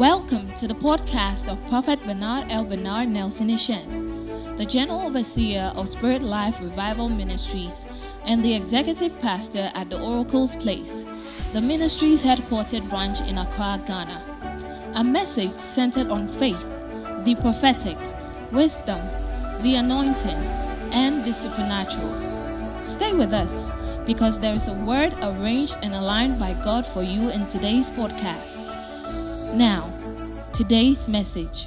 Welcome to the podcast of Prophet Bernard L. Bernard Nelson Eshun, the General Overseer of Spirit Life Revival Ministries and the Executive Pastor at the Oracle's Place, the ministry's headquartered branch in Accra, Ghana. A message centered on faith, the prophetic, wisdom, the anointing, and the supernatural. Stay with us because there is a word arranged and aligned by God for you in today's podcast. Now, today's message.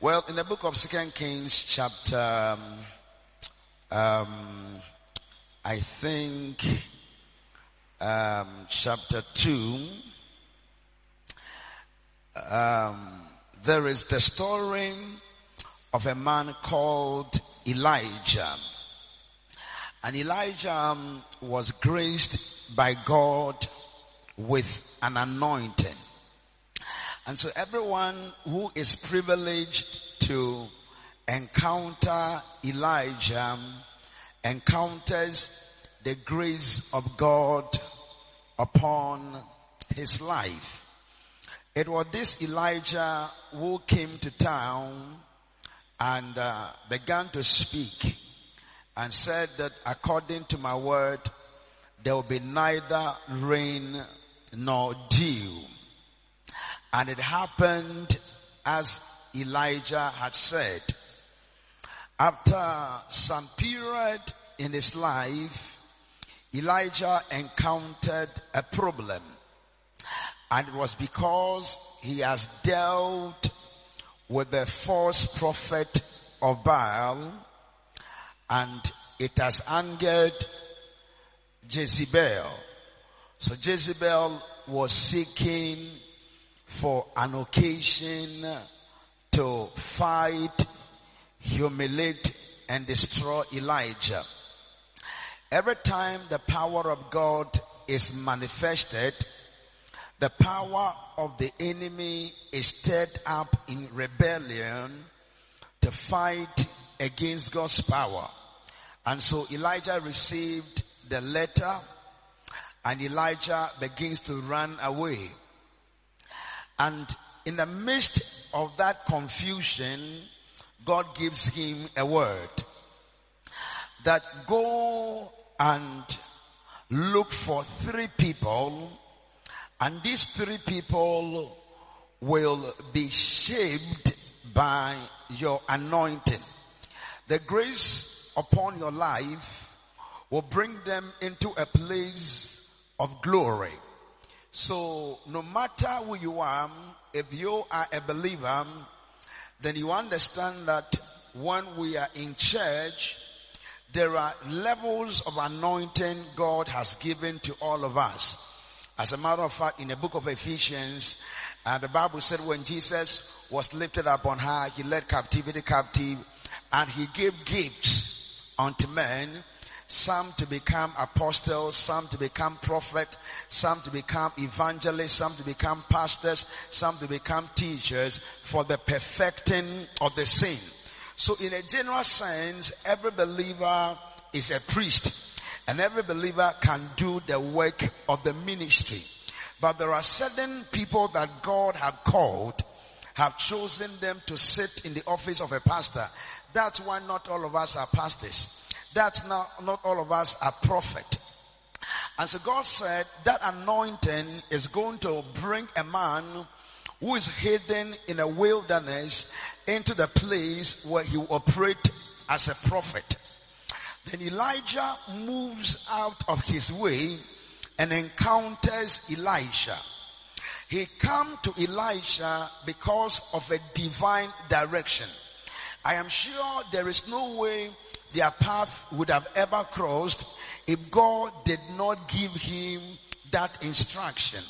Well, in the book of Second Kings, chapter, um, um, I think, um, chapter two, um, there is the story of a man called Elijah. And Elijah um, was graced by God with an anointing. And so everyone who is privileged to encounter Elijah encounters the grace of God upon his life. It was this Elijah who came to town and uh, began to speak and said that according to my word, there will be neither rain nor dew. And it happened as Elijah had said. After some period in his life, Elijah encountered a problem. And it was because he has dealt with the false prophet of Baal and it has angered Jezebel. So Jezebel was seeking for an occasion to fight, humiliate, and destroy Elijah. Every time the power of God is manifested, the power of the enemy is stirred up in rebellion to fight against God's power. And so Elijah received the letter and Elijah begins to run away. And in the midst of that confusion, God gives him a word that go and look for three people and these three people will be shaped by your anointing. The grace upon your life will bring them into a place of glory. So no matter who you are, if you are a believer, then you understand that when we are in church, there are levels of anointing God has given to all of us. As a matter of fact, in the book of Ephesians, uh, the Bible said when Jesus was lifted up on high, he led captivity captive and he gave gifts unto men, some to become apostles, some to become prophets, some to become evangelists, some to become pastors, some to become teachers for the perfecting of the saint. So in a general sense, every believer is a priest and every believer can do the work of the ministry. But there are certain people that God have called, have chosen them to sit in the office of a pastor. That's why not all of us are pastors. That's not, not all of us are prophet. And so God said that anointing is going to bring a man who is hidden in a wilderness into the place where he will operate as a prophet. Then Elijah moves out of his way and encounters Elisha. He come to Elisha because of a divine direction. I am sure there is no way their path would have ever crossed if God did not give him that instruction.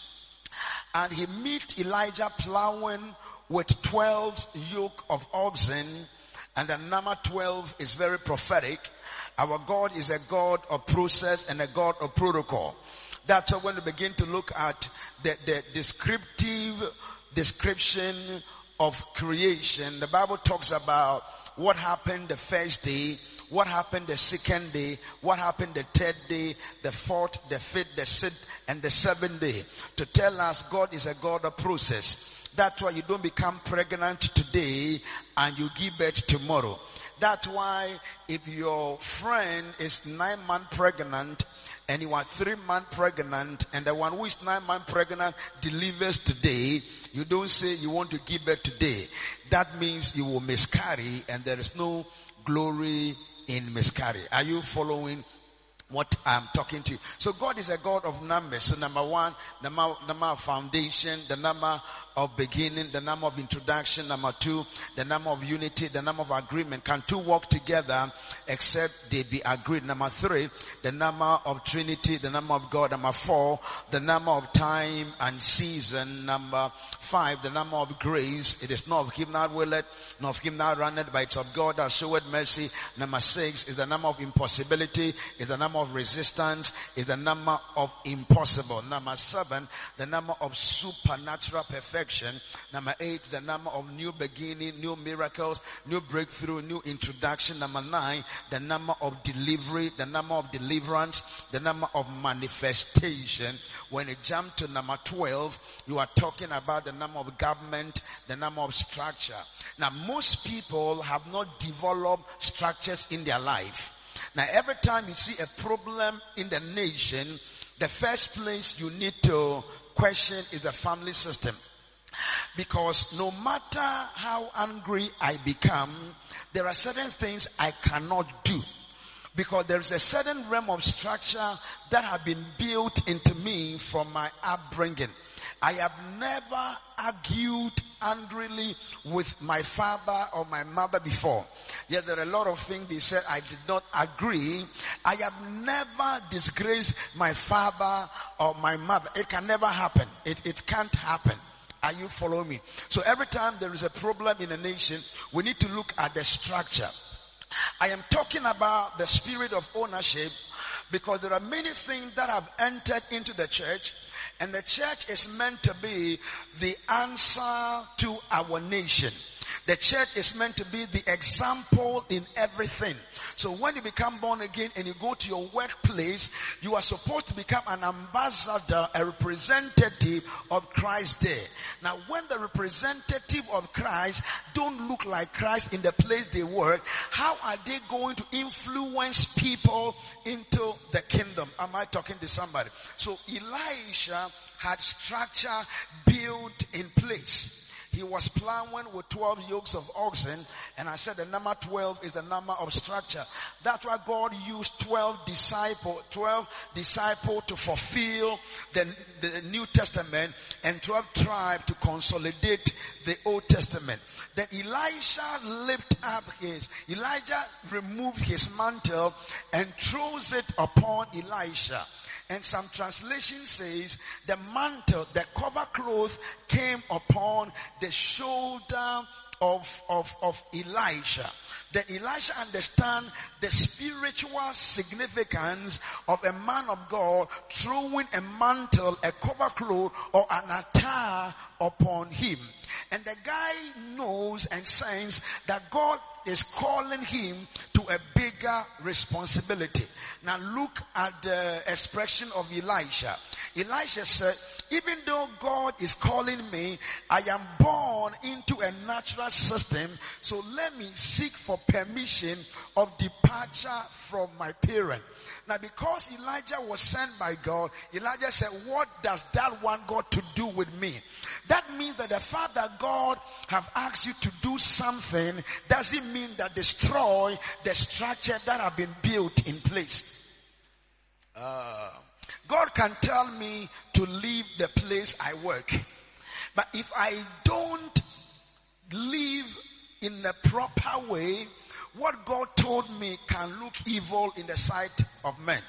And he meet Elijah plowing with 12 yoke of oxen and the number 12 is very prophetic our God is a God of process and a God of protocol. That's when we begin to look at the, the descriptive description of creation, the Bible talks about what happened the first day, what happened the second day, what happened the third day, the fourth, the fifth, the sixth, and the seventh day. To tell us God is a God of process. That's why you don't become pregnant today and you give birth tomorrow. That's why if your friend is nine months pregnant and you are three months pregnant and the one who is nine months pregnant delivers today, you don't say you want to give birth today. That means you will miscarry and there is no glory in miscarry. Are you following what I'm talking to you. So God is a God of numbers. So number one, the number, number foundation, the number of beginning, the number of introduction. Number two, the number of unity, the number of agreement. Can two work together except they be agreed? Number three, the number of Trinity, the number of God. Number four, the number of time and season. Number five, the number of grace. It is not of him that willeth, nor of him that runneth, but it's of God that showeth mercy. Number six is the number of impossibility, is the number of resistance, is the number of impossible. Number seven, the number of supernatural perfection perfection. Number eight, the number of new beginning, new miracles, new breakthrough, new introduction. Number nine, the number of delivery, the number of deliverance, the number of manifestation. When you jump to number 12, you are talking about the number of government, the number of structure. Now most people have not developed structures in their life. Now every time you see a problem in the nation, the first place you need to question is the family system. Because no matter how angry I become, there are certain things I cannot do. Because there is a certain realm of structure that have been built into me from my upbringing. I have never argued angrily with my father or my mother before. Yet there are a lot of things they said I did not agree. I have never disgraced my father or my mother. It can never happen. It, it can't happen. Are you following me? So every time there is a problem in a nation, we need to look at the structure. I am talking about the spirit of ownership because there are many things that have entered into the church and the church is meant to be the answer to our nation. The church is meant to be the example in everything. So when you become born again and you go to your workplace, you are supposed to become an ambassador, a representative of Christ there. Now when the representative of Christ don't look like Christ in the place they work, how are they going to influence people into the kingdom? Am I talking to somebody? So Elisha had structure built in place. He was plowing with 12 yokes of oxen. And I said the number 12 is the number of structure. That's why God used 12 disciple, 12 disciple to fulfill the, the New Testament and 12 tribe to consolidate the Old Testament. Then Elisha lifted up his, Elijah removed his mantle and throws it upon Elisha. And some translation says the mantle, the cover cloth came upon the shoulder of, of, of Elisha. Then Elisha understand the spiritual significance of a man of God throwing a mantle, a cover cloth or an attire upon him. And the guy knows and senses that God is calling him to a bigger responsibility. Now look at the expression of Elisha. Elisha said, even though God is calling me, I am born into a natural system, so let me seek for permission of departure from my parent. Now because Elijah was sent by God, Elijah said, what does that one got to do with me? That means that the fact that God have asked you to do something doesn't mean that destroy the structure that have been built in place. Uh, God can tell me to leave the place I work. But if I don't live in the proper way, what God told me can look evil in the sight of men.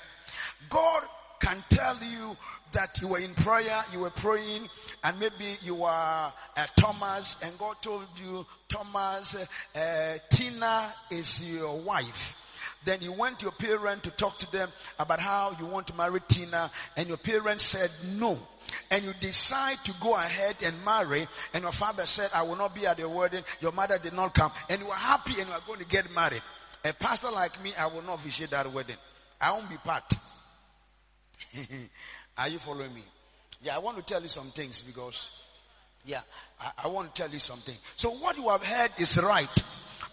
God can tell you that you were in prayer, you were praying, and maybe you were uh, Thomas, and God told you, Thomas, uh, Tina is your wife. Then you went to your parent to talk to them about how you want to marry Tina, and your parents said no. and you decide to go ahead and marry and your father said, I will not be at your wedding, your mother did not come and you are happy and you are going to get married. A pastor like me, I will not visit that wedding. I won't be part. are you following me? Yeah, I want to tell you some things because, yeah, I, I want to tell you something. So what you have heard is right.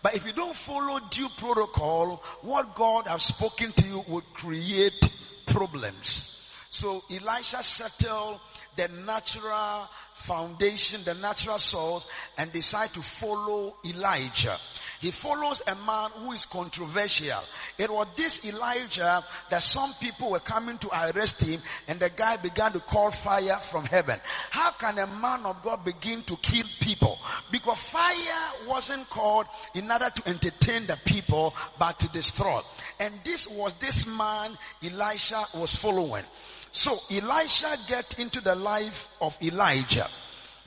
But if you don't follow due protocol, what God has spoken to you would create problems. So Elisha settled the natural foundation, the natural source, and decide to follow Elijah. He follows a man who is controversial. It was this Elijah that some people were coming to arrest him and the guy began to call fire from heaven. How can a man of God begin to kill people? Because fire wasn't called in order to entertain the people, but to destroy. And this was this man Elisha was following. So Elisha get into the life of Elijah.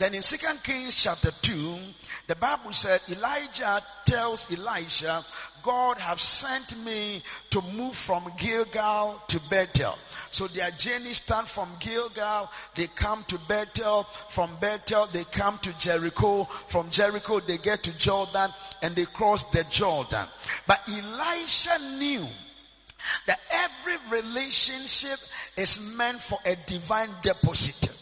Then in Second Kings chapter 2, the Bible said Elijah tells Elisha, God have sent me to move from Gilgal to Bethel. So their journey start from Gilgal, they come to Bethel, from Bethel they come to Jericho, from Jericho they get to Jordan and they cross the Jordan. But Elisha knew that every relationship is meant for a divine deposit.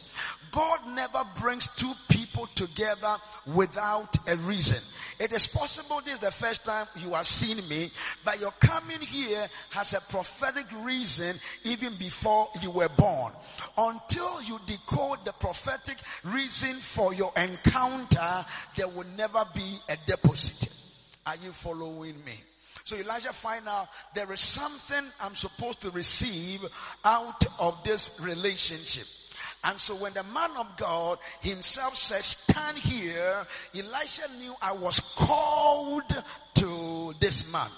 God never brings two people together without a reason. It is possible this is the first time you are seeing me, but your coming here has a prophetic reason even before you were born. Until you decode the prophetic reason for your encounter, there will never be a deposit. Are you following me? So Elijah find out there is something I'm supposed to receive out of this relationship. And so when the man of God himself says, stand here, Elisha knew I was called to this man.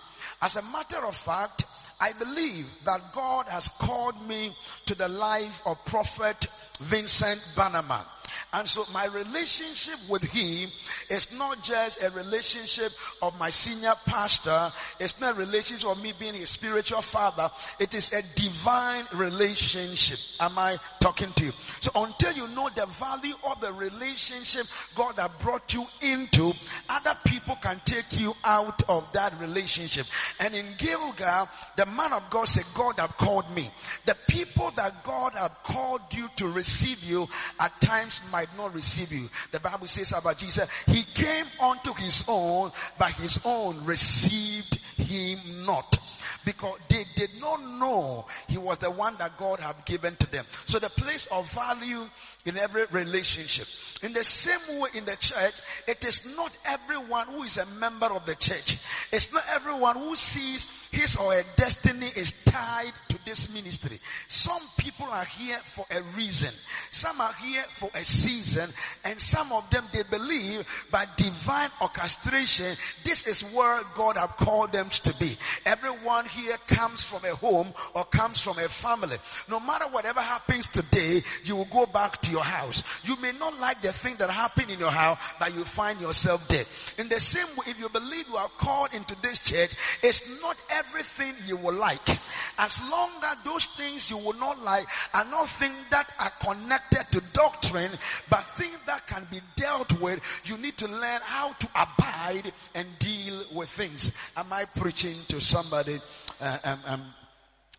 As a matter of fact, I believe that God has called me to the life of Prophet Vincent Bannerman. And so my relationship with him is not just a relationship of my senior pastor. It's not a relationship of me being his spiritual father. It is a divine relationship. Am I talking to you? So until you know the value of the relationship God has brought you into, other people can take you out of that relationship. And in Gilgal, the man of God said, God have called me. The people that God have called you to receive you at times might not receive you. The Bible says about Jesus, he came unto his own, but his own received him not. Because they did not know he was the one that God had given to them. So the place of value in every relationship. In the same way in the church, it is not everyone who is a member of the church. It's not everyone who sees his or her destiny is tied to this ministry. Some people are here for a reason. Some are here for a season and some of them they believe by divine orchestration, this is where God have called them to be. Everyone here comes from a home or comes from a family. No matter whatever happens today, you will go back to your house. You may not like the thing that happened in your house, but you find yourself dead. In the same way, if you believe you are called into this church, it's not everything you will like. As long as those things you will not like are not things that are connected to doctrine, but things that can be dealt with, you need to learn how to abide and deal with things. Am I preaching to somebody um, um,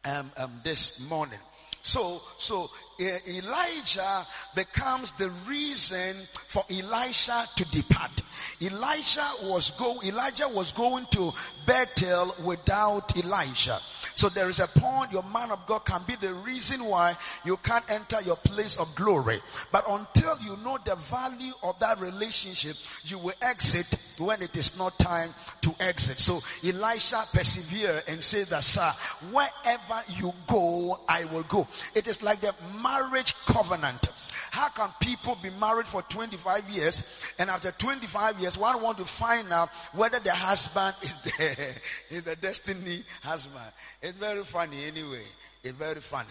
um, um this morning? So, so Elijah becomes the reason for Elisha to depart. Elijah was go, Elijah was going to Bethel without Elijah. So there is a point your man of God can be the reason why you can't enter your place of glory. But until you know the value of that relationship, you will exit when it is not time to exit. So Elisha persevered and said that, sir, wherever you go, I will go. It is like the marriage covenant. How can people be married for 25 years and after 25 years one want to find out whether the husband is the, is the destiny husband? It's very funny anyway. It's very funny.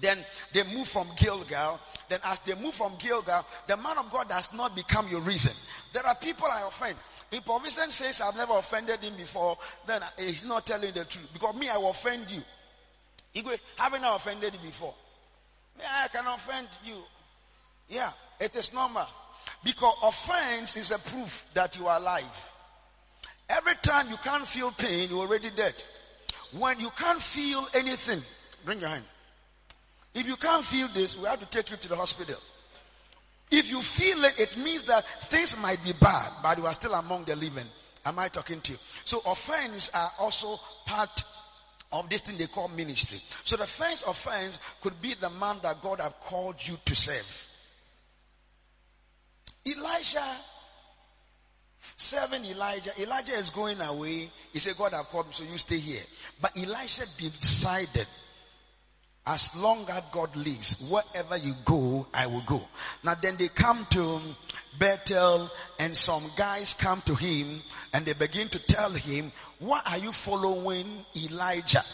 Then they move from Gilgal. Then as they move from Gilgal, the man of God does not become your reason. There are people I offend. If Provision says I've never offended him before, then he's not telling the truth. Because me, I will offend you. Igwe, haven't I offended you before? Me, I can offend you. Yeah, it is normal. Because offense is a proof that you are alive. Every time you can't feel pain, you're already dead. When you can't feel anything, bring your hand. If you can't feel this, we have to take you to the hospital. If you feel it, it means that things might be bad, but you are still among the living. Am I talking to you? So offense are also part of this thing they call ministry. So the first offense could be the man that God have called you to serve. Elijah serving Elijah. Elijah is going away. He said, God have called me, so you stay here. But Elisha decided as long as God lives, wherever you go, I will go. Now then they come to Bethel and some guys come to him and they begin to tell him, why are you following Elijah?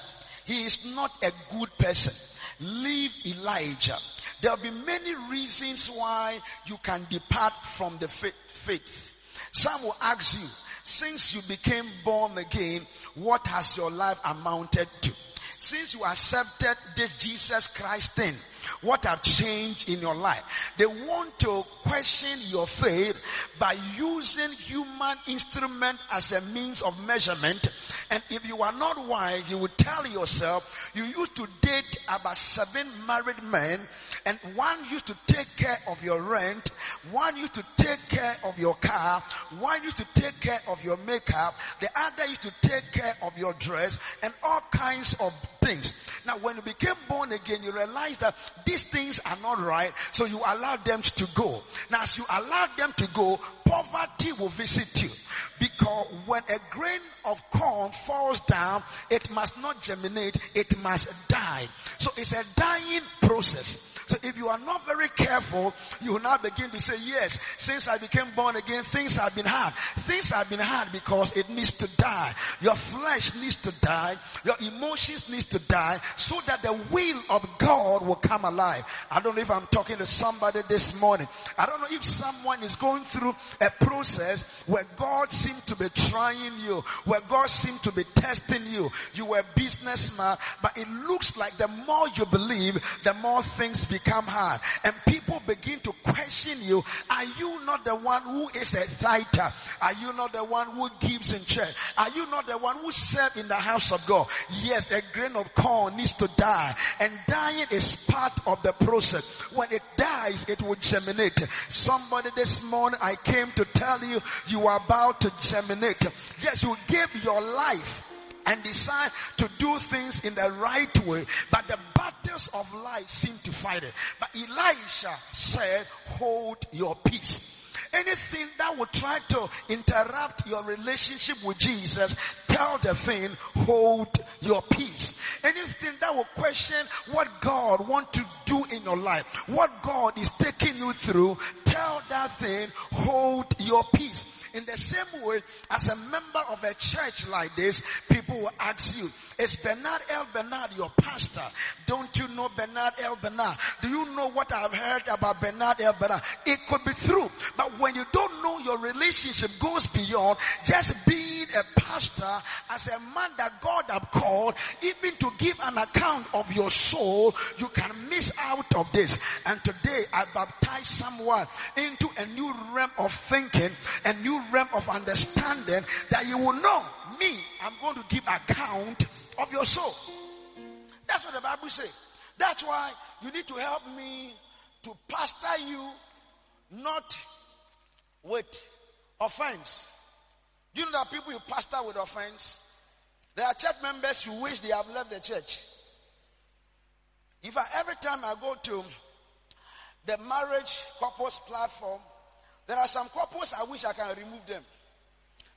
He is not a good person. Leave Elijah. There will be many reasons why you can depart from the faith. Some will ask you, since you became born again, what has your life amounted to? Since you accepted this Jesus Christ thing, what have changed in your life? They want to question your faith by using human instrument as a means of measurement. And if you are not wise, you will tell yourself, you used to date about seven married men and one used to take care of your rent, one used to take care of your car, one used to take care of your makeup, the other used to take care of your dress and all kinds of things. Now when you became again, you realize that these things are not right, so you allow them to go. Now as you allow them to go, poverty will visit you. Because when a grain of corn falls down, it must not germinate, it must die. So it's a dying process. So if you are not very careful, you will now begin to say, yes, since I became born again, things have been hard. Things have been hard because it needs to die. Your flesh needs to die. Your emotions needs to die so that the will of God will come alive. I don't know if I'm talking to somebody this morning. I don't know if someone is going through a process where God seems to be trying you, where God seems to be testing you. You were a businessman, but it looks like the more you believe, the more things become become hard and people begin to question you. Are you not the one who is a fighter? Are you not the one who gives in church? Are you not the one who serves in the house of God? Yes, a grain of corn needs to die and dying is part of the process. When it dies, it will germinate. Somebody this morning, I came to tell you, you are about to germinate. Yes, you give your life and decide to do things in the right way, but the battles of life seem to fight it. But Elisha said, hold your peace. Anything that will try to interrupt your relationship with Jesus, tell the thing, hold your peace. Anything that will question what God wants to do in your life, what God is taking you through, tell that thing, hold your peace. In the same way, as a member of a church like this, people will ask you, is Bernard L. Bernard your pastor? Don't you know Bernard L. Bernard? Do you know what I've heard about Bernard L. Bernard? It could be true, but when you don't know your relationship goes beyond just being a pastor as a man that God have called, even to give an account of your soul, you can miss out of this. And today I baptize someone into a new realm of thinking, a new realm of understanding that you will know me, I'm going to give account of your soul. That's what the Bible says. That's why you need to help me to pastor you, not with offense. Do you know that people you pastor with offense? There are church members who wish they have left the church. If I, every time I go to the marriage couples platform, there are some couples I wish I can remove them.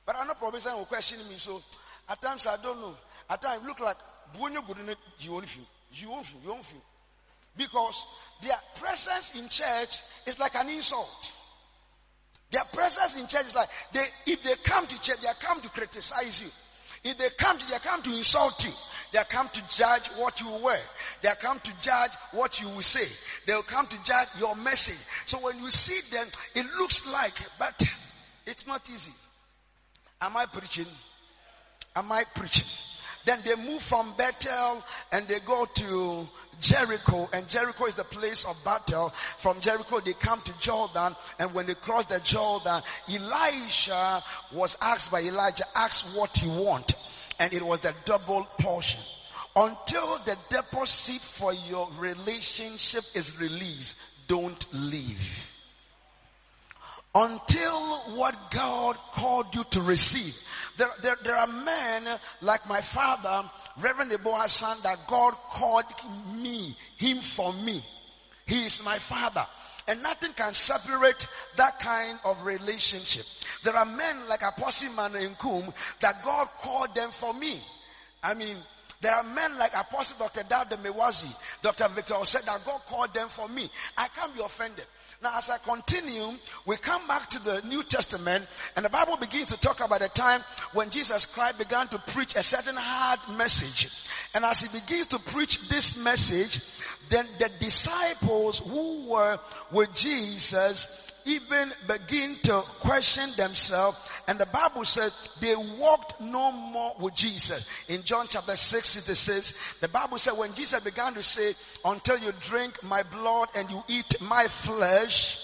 But I know professor will question me, so at times I don't know. At times it look like you won't feel. You won't feel. You won't feel. Because their presence in church is like an insult. Their presence in church is like they if they come to church, they come to criticize you. If they come to, they come to insult you. They come to judge what you wear. They come to judge what you will say. They'll come to judge your message. So when you see them, it looks like, but it's not easy. Am I preaching? Am I preaching? Then they move from Bethel and they go to Jericho and Jericho is the place of battle. From Jericho they come to Jordan and when they cross the Jordan, Elisha was asked by Elijah, ask what you want. And it was the double portion. Until the deposit for your relationship is released, don't leave until what God called you to receive. There, there, there are men like my father, Reverend Ebo Hassan, that God called me, him for me. He is my father. And nothing can separate that kind of relationship. There are men like Apostle Manenkum that God called them for me. I mean, there are men like Apostle Dr. Dada Mewazi, Dr. Victor said that God called them for me. I can't be offended. Now, as I continue, we come back to the New Testament, and the Bible begins to talk about the time when Jesus Christ began to preach a certain hard message. And as he begins to preach this message, then the disciples who were with Jesus even begin to question themselves. And the Bible said they walked no more with Jesus. In John chapter 6 it says, the Bible said when Jesus began to say, until you drink my blood and you eat my flesh,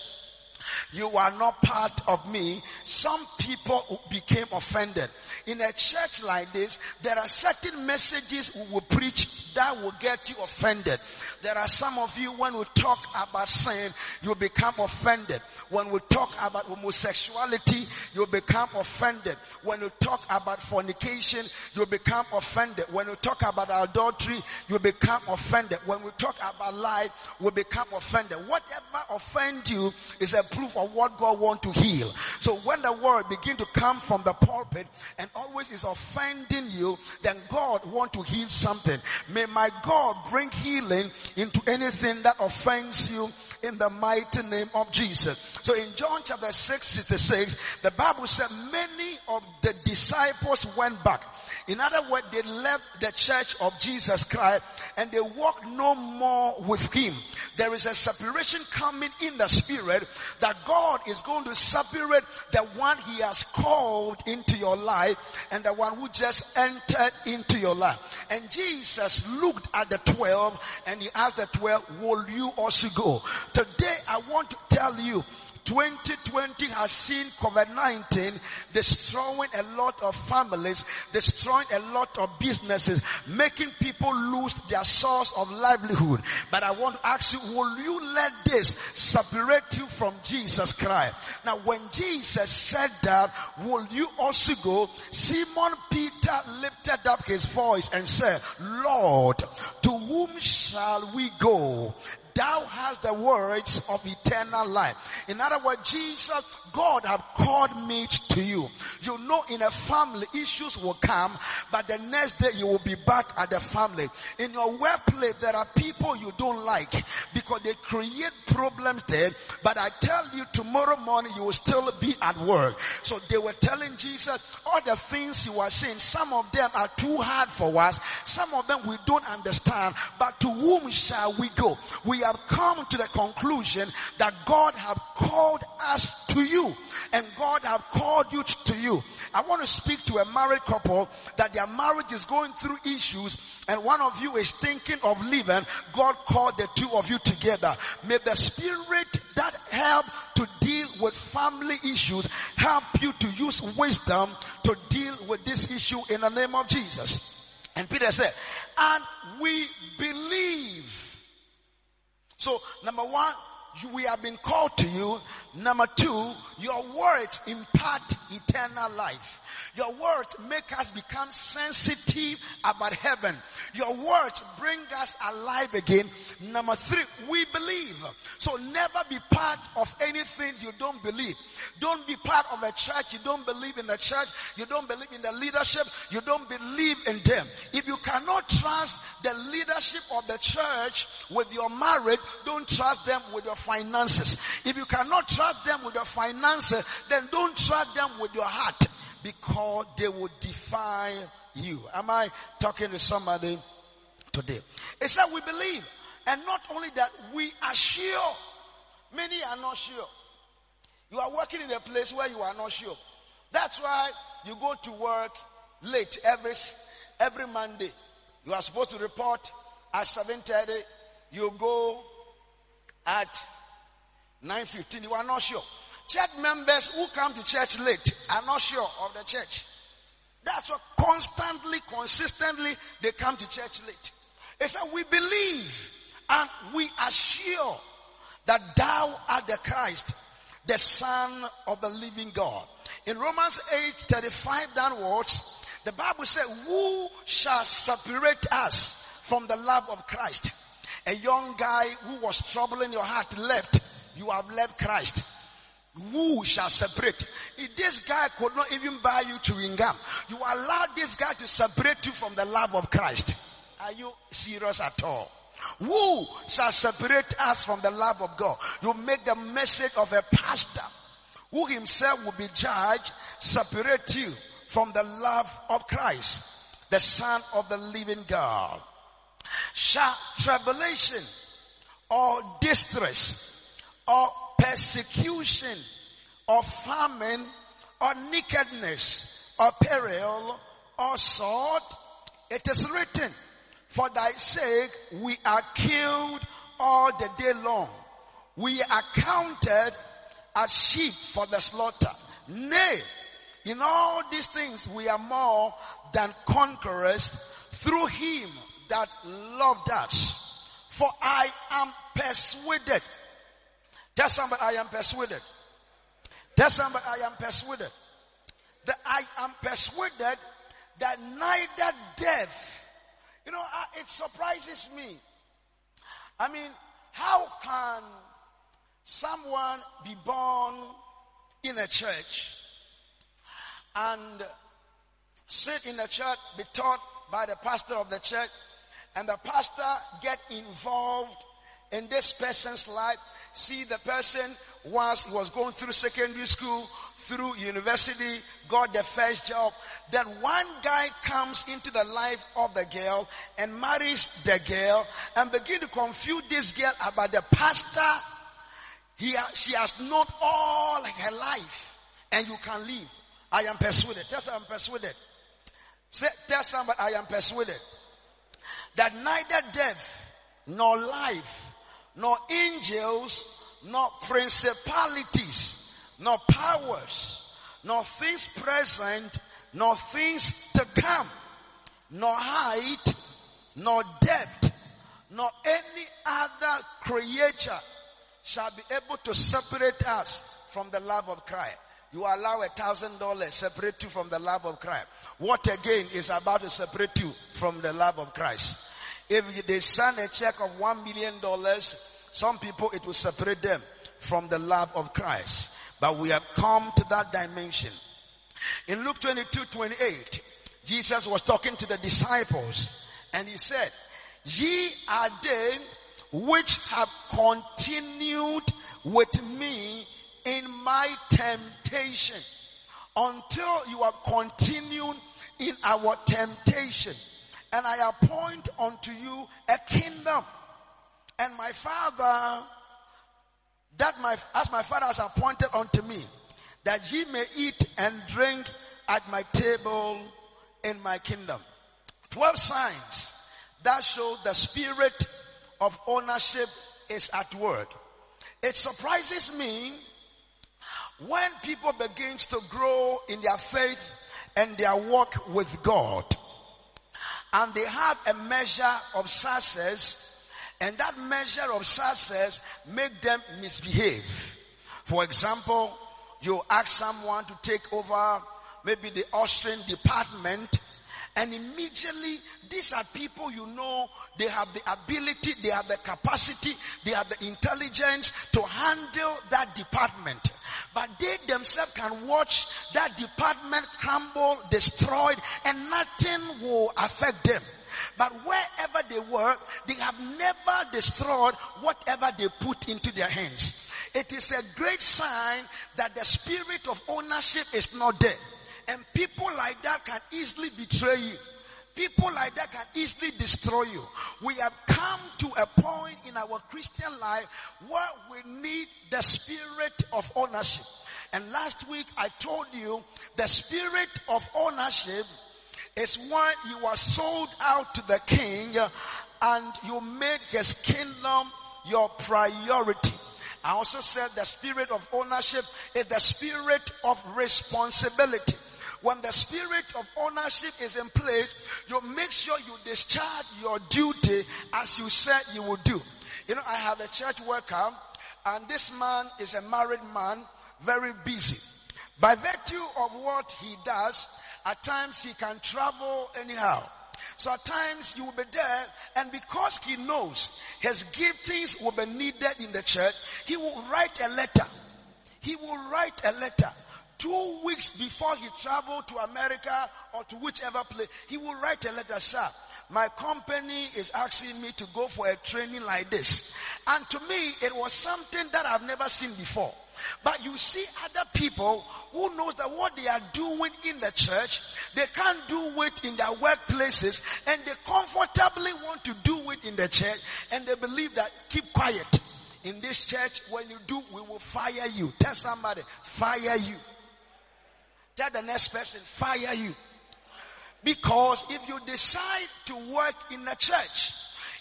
you are not part of me. Some people became offended. In a church like this, there are certain messages we will preach that will get you offended. There are some of you when we talk about sin, you become offended. When we talk about homosexuality, you become offended. When we talk about fornication, you become offended. When we talk about adultery, you become offended. When we talk about lie, we become offended. Whatever offend you is a proof of what God wants to heal. So when the word begin to come from the pulpit and always is offending you, then God want to heal something. May my God bring healing into anything that offends you in the mighty name of Jesus. So in John chapter 6, 66, the Bible said many of the disciples went back in other words, they left the church of Jesus Christ and they walked no more with him. There is a separation coming in the spirit that God is going to separate the one he has called into your life and the one who just entered into your life. And Jesus looked at the 12 and he asked the 12, will you also go? Today I want to tell you 2020 has seen COVID-19 destroying a lot of families, destroying a lot of businesses, making people lose their source of livelihood. But I want to ask you, will you let this separate you from Jesus Christ? Now when Jesus said that, will you also go? Simon Peter lifted up his voice and said, Lord, to whom shall we go? Thou hast the words of eternal life. In other words, Jesus, God have called me to you. You know in a family issues will come, but the next day you will be back at the family. In your workplace, there are people you don't like because they create problems there, but I tell you tomorrow morning you will still be at work. So they were telling Jesus all the things you are saying, some of them are too hard for us, some of them we don't understand, but to whom shall we go? We have come to the conclusion that God have called us to you and God have called you to you. I want to speak to a married couple that their marriage is going through issues and one of you is thinking of leaving. God called the two of you together. May the spirit that help to deal with family issues help you to use wisdom to deal with this issue in the name of Jesus. And Peter said, and we believe so number one, we have been called to you. Number two, your words impart eternal life. Your words make us become sensitive about heaven. Your words bring us alive again. Number three, we believe. So never be part of anything you don't believe. Don't be part of a church. You don't believe in the church. You don't believe in the leadership. You don't believe in them. If you cannot trust the leadership of the church with your marriage, don't trust them with your finances. If you cannot trust them with your finances, then don't trust them with your heart because they will defy you. Am I talking to somebody today? It's that we believe. And not only that, we are sure. Many are not sure. You are working in a place where you are not sure. That's why you go to work late every every Monday. You are supposed to report at 7.30. You go at 9.15. You are not sure. Church members who come to church late are not sure of the church. That's what constantly, consistently, they come to church late. It's that we believe and we are sure that thou art the Christ, the son of the living God. In Romans 8, 35 downwards, the Bible says, who shall separate us from the love of Christ? A young guy who was troubling your heart left. You have left Christ. Who shall separate? If this guy could not even buy you chewing gum, you allow this guy to separate you from the love of Christ. Are you serious at all? Who shall separate us from the love of God? You make the message of a pastor who himself will be judged, separate you from the love of Christ, the son of the living God. Shall tribulation or distress or persecution or famine or nakedness or peril or sword, it is written, for thy sake we are killed all the day long. We are counted as sheep for the slaughter. Nay, in all these things we are more than conquerors through him that loved us. For I am persuaded. Tell somebody I am persuaded. Tell somebody I am persuaded. That I am persuaded that neither death, you know, it surprises me. I mean, how can someone be born in a church and sit in the church, be taught by the pastor of the church, and the pastor get involved in this person's life, see the person he was going through secondary school, through university, got the first job. Then one guy comes into the life of the girl and marries the girl and begin to confuse this girl about the pastor. He, she has known all her life and you can leave. I am persuaded. Tell somebody I'm persuaded. Say, tell somebody I am persuaded that neither death nor life nor angels nor principalities nor powers nor things present nor things to come nor height nor depth nor any other creature shall be able to separate us from the love of Christ you allow a thousand dollars separate you from the love of Christ. What again is about to separate you from the love of Christ? If they send a check of one million dollars, some people it will separate them from the love of Christ. But we have come to that dimension. In Luke 22, 28, Jesus was talking to the disciples and he said, ye are they which have continued with me in my temptation until you are continued in our temptation. And I appoint unto you a kingdom. And my father, that my, as my father has appointed unto me, that ye may eat and drink at my table in my kingdom. Twelve signs that show the spirit of ownership is at work. It surprises me when people begins to grow in their faith and their walk with God, and they have a measure of success, and that measure of success make them misbehave. For example, you ask someone to take over maybe the Austrian department and immediately, these are people you know, they have the ability, they have the capacity, they have the intelligence to handle that department. But they themselves can watch that department crumble, destroyed, and nothing will affect them. But wherever they work, they have never destroyed whatever they put into their hands. It is a great sign that the spirit of ownership is not there. And people like that can easily betray you. People like that can easily destroy you. We have come to a point in our Christian life where we need the spirit of ownership. And last week I told you the spirit of ownership is when you were sold out to the king and you made his kingdom your priority. I also said the spirit of ownership is the spirit of responsibility. When the spirit of ownership is in place, you make sure you discharge your duty as you said you would do. You know, I have a church worker and this man is a married man, very busy. By virtue of what he does, at times he can travel anyhow. So at times you will be there and because he knows his giftings will be needed in the church, he will write a letter. He will write a letter. Two weeks before he traveled to America or to whichever place, he will write a letter, sir. My company is asking me to go for a training like this. And to me, it was something that I've never seen before. But you see other people who knows that what they are doing in the church, they can't do it in their workplaces and they comfortably want to do it in the church and they believe that keep quiet. In this church, when you do, we will fire you. Tell somebody, fire you. Tell the next person, fire you. Because if you decide to work in a church,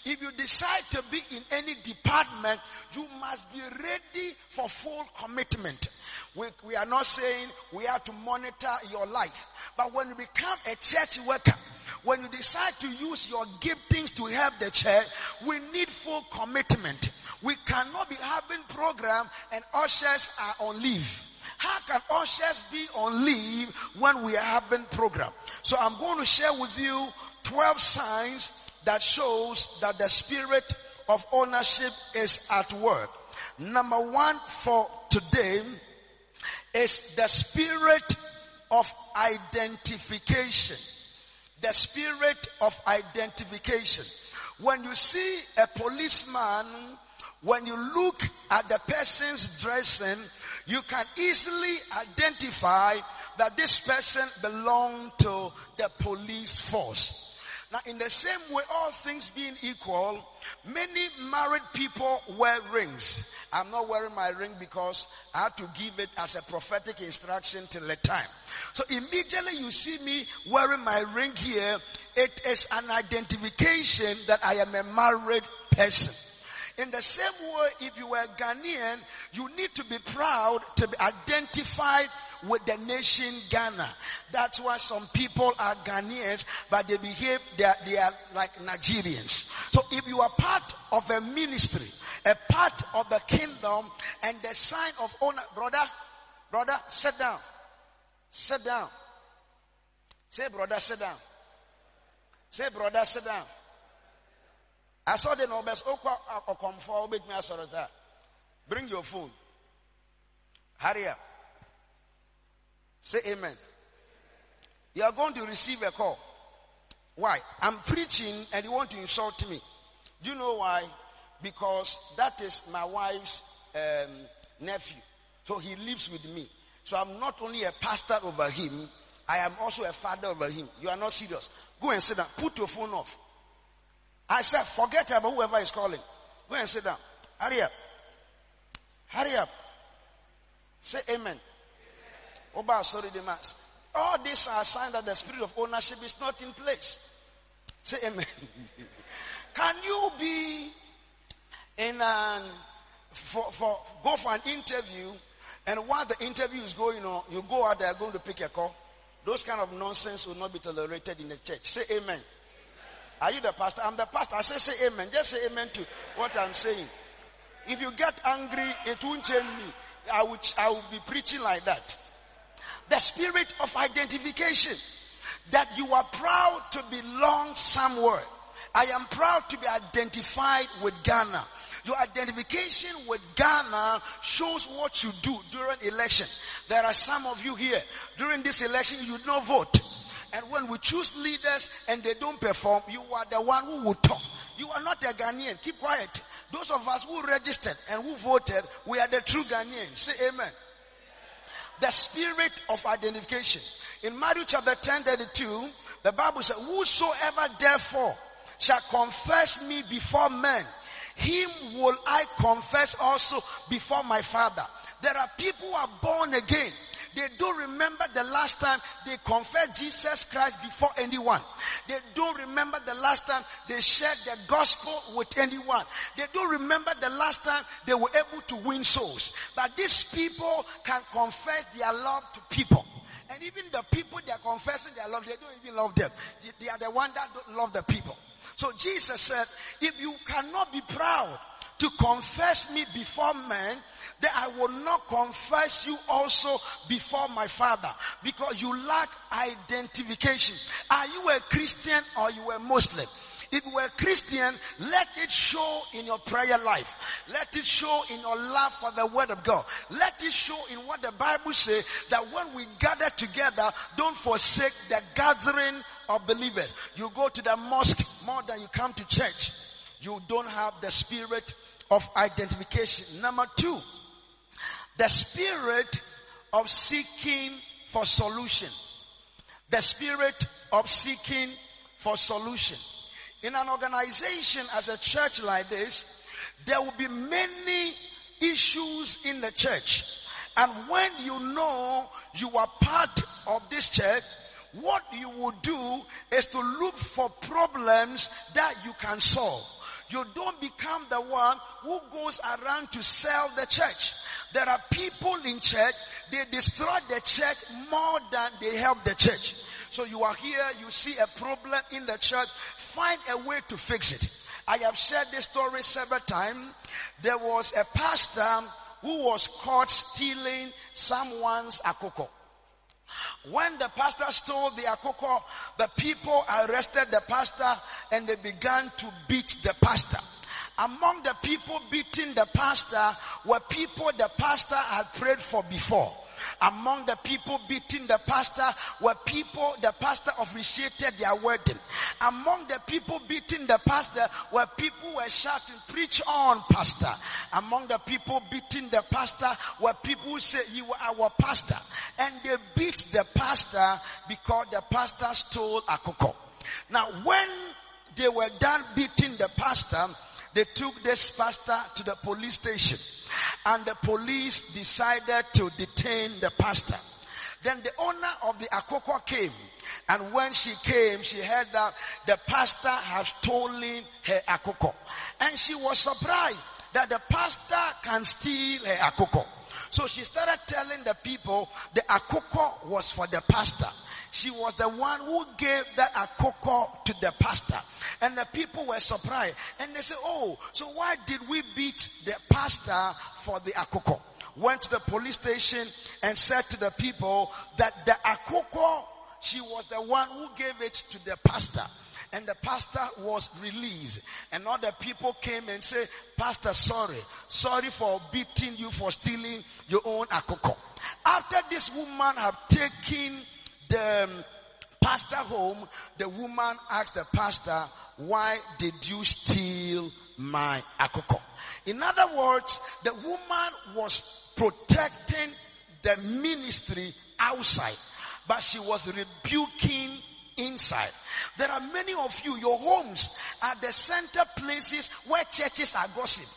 if you decide to be in any department, you must be ready for full commitment. We, we are not saying we have to monitor your life. But when you become a church worker, when you decide to use your giftings to help the church, we need full commitment. We cannot be having program and ushers are on leave. How can ushers be on leave when we are having program? So I'm going to share with you 12 signs that shows that the spirit of ownership is at work. Number one for today is the spirit of identification. The spirit of identification. When you see a policeman, when you look at the person's dressing, you can easily identify that this person belonged to the police force. Now in the same way, all things being equal, many married people wear rings. I'm not wearing my ring because I had to give it as a prophetic instruction till the time. So immediately you see me wearing my ring here, it is an identification that I am a married person. In the same way, if you were Ghanaian, you need to be proud to be identified with the nation Ghana. That's why some people are Ghanaians, but they behave, they are, they are like Nigerians. So if you are part of a ministry, a part of the kingdom, and the sign of honor, brother, brother, sit down. Sit down. Say, brother, sit down. Say, brother, sit down. I saw the numbers. Bring your phone. Hurry up. Say amen. You are going to receive a call. Why? I'm preaching and you want to insult me. Do you know why? Because that is my wife's um, nephew. So he lives with me. So I'm not only a pastor over him, I am also a father over him. You are not serious. Go and sit down. Put your phone off. I said, forget about whoever is calling. Go and sit down. Hurry up. Hurry up. Say amen. Oba, sorry, the mass. All these are signs that the spirit of ownership is not in place. Say amen. Can you be in an, for, for, go for an interview and while the interview is going on, you go out there going to pick a call? Those kind of nonsense will not be tolerated in the church. Say amen. Are you the pastor? I'm the pastor. I say say amen. Just say amen to what I'm saying. If you get angry, it won't change me. I will, I will be preaching like that. The spirit of identification. That you are proud to belong somewhere. I am proud to be identified with Ghana. Your identification with Ghana shows what you do during election. There are some of you here. During this election, you do not vote. And when we choose leaders and they don't perform, you are the one who will talk. You are not a Ghanaian. Keep quiet. Those of us who registered and who voted, we are the true Ghanaians. Say amen. The spirit of identification. In Matthew chapter 10, 32, the Bible says, whosoever therefore shall confess me before men, him will I confess also before my father. There are people who are born again They don't remember the last time they confessed Jesus Christ before anyone. They don't remember the last time they shared the gospel with anyone. They don't remember the last time they were able to win souls. But these people can confess their love to people. And even the people they are confessing their love, they don't even love them. They are the one that don't love the people. So Jesus said, if you cannot be proud to confess me before men, then I will not confess you also before my father because you lack identification. Are you a Christian or you a Muslim? If you are a Christian, let it show in your prayer life. Let it show in your love for the word of God. Let it show in what the Bible says that when we gather together, don't forsake the gathering of believers. You go to the mosque more than you come to church. You don't have the spirit of identification. Number two, the spirit of seeking for solution. The spirit of seeking for solution. In an organization as a church like this, there will be many issues in the church. And when you know you are part of this church, what you will do is to look for problems that you can solve. You don't become the one who goes around to sell the church. There are people in church, they destroy the church more than they help the church. So you are here, you see a problem in the church, find a way to fix it. I have shared this story several times. There was a pastor who was caught stealing someone's akoko. When the pastor stole the akoko, the people arrested the pastor and they began to beat the pastor. Among the people beating the pastor were people the pastor had prayed for before. Among the people beating the pastor were people the pastor officiated their wedding. Among the people beating the pastor were people were shouting, preach on pastor. Among the people beating the pastor were people who said, you were our pastor. And they beat the pastor because the pastor stole akoko. Now when they were done beating the pastor, they took this pastor to the police station and the police decided to detain the pastor. Then the owner of the Akoko came and when she came, she heard that the pastor had stolen her Akoko and she was surprised that the pastor can steal her Akoko. So she started telling the people the Akoko was for the pastor she was the one who gave that akoko to the pastor. And the people were surprised. And they said, oh, so why did we beat the pastor for the akoko? Went to the police station and said to the people that the akoko, she was the one who gave it to the pastor and the pastor was released. And other people came and said, Pastor, sorry. Sorry for beating you for stealing your own akoko. After this woman had taken the um, pastor home, the woman asked the pastor, why did you steal my akoko? In other words, the woman was protecting the ministry outside, but she was rebuking inside. There are many of you, your homes are the center places where churches are gossip.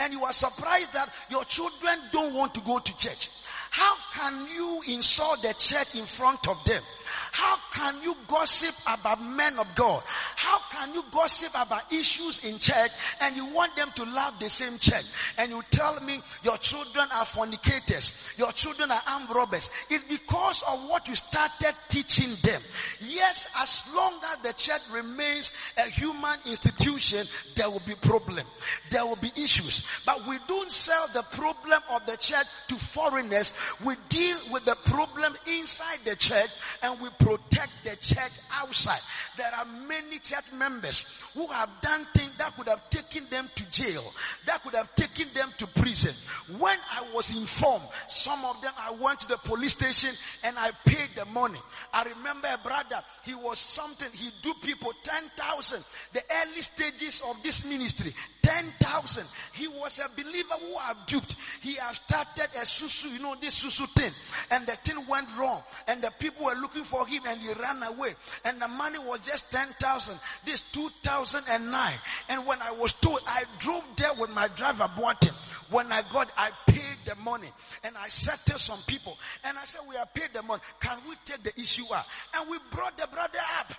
And you are surprised that your children don't want to go to church. How can you insult the church in front of them? How can you gossip about men of God? How can you gossip about issues in church and you want them to love the same church? And you tell me your children are fornicators, your children are armed robbers. It's because of what you started teaching them. Yes, as long as the church remains a human institution, there will be problem. There will be issues. But we don't sell the problem of the church to foreigners. We deal with the problem inside the church and we protect the church outside. There are many church members who have done things that could have taken them to jail, that could have taken them to prison. When I was informed, some of them I went to the police station and I paid the money. I remember a brother, he was something, he do people 10,000. The early stages of this ministry, 10,000. He was a believer who have duped. He have started a susu, you know, this susu thing. And the thing went wrong. And the people were looking for him and he ran away. And the money was just 10,000. This 2009. And when I was told, I drove there with my driver, bought him. When I got, I paid the money and I settled some people and I said, we have paid the money. Can we take the issue up? And we brought the brother up.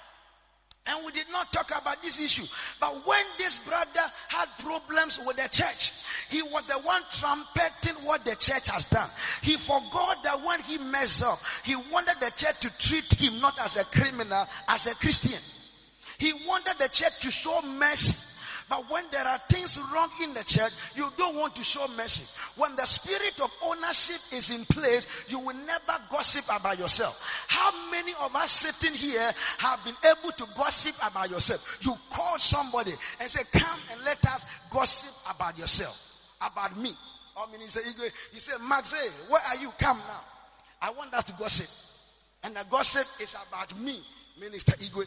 And we did not talk about this issue. But when this brother had problems with the church, he was the one trumpeting what the church has done. He forgot that when he messed up, he wanted the church to treat him not as a criminal, as a Christian. He wanted the church to show mercy but when there are things wrong in the church, you don't want to show mercy. When the spirit of ownership is in place, you will never gossip about yourself. How many of us sitting here have been able to gossip about yourself? You call somebody and say, come and let us gossip about yourself, about me. Or Minister Igwe, you say, Max, hey, where are you? Come now. I want us to gossip. And the gossip is about me, Minister Igwe.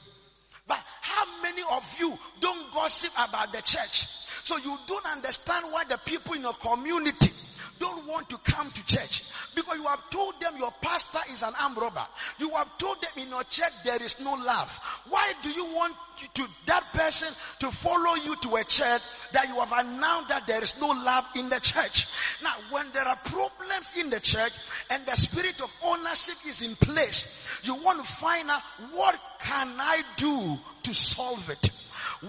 But how many of you don't gossip about the church? So you don't understand why the people in your community don't want to come to church because you have told them your pastor is an armed robber. You have told them in your church there is no love. Why do you want to, that person to follow you to a church that you have announced that there is no love in the church? Now, when there are problems in the church and the spirit of ownership is in place, you want to find out what can I do to solve it?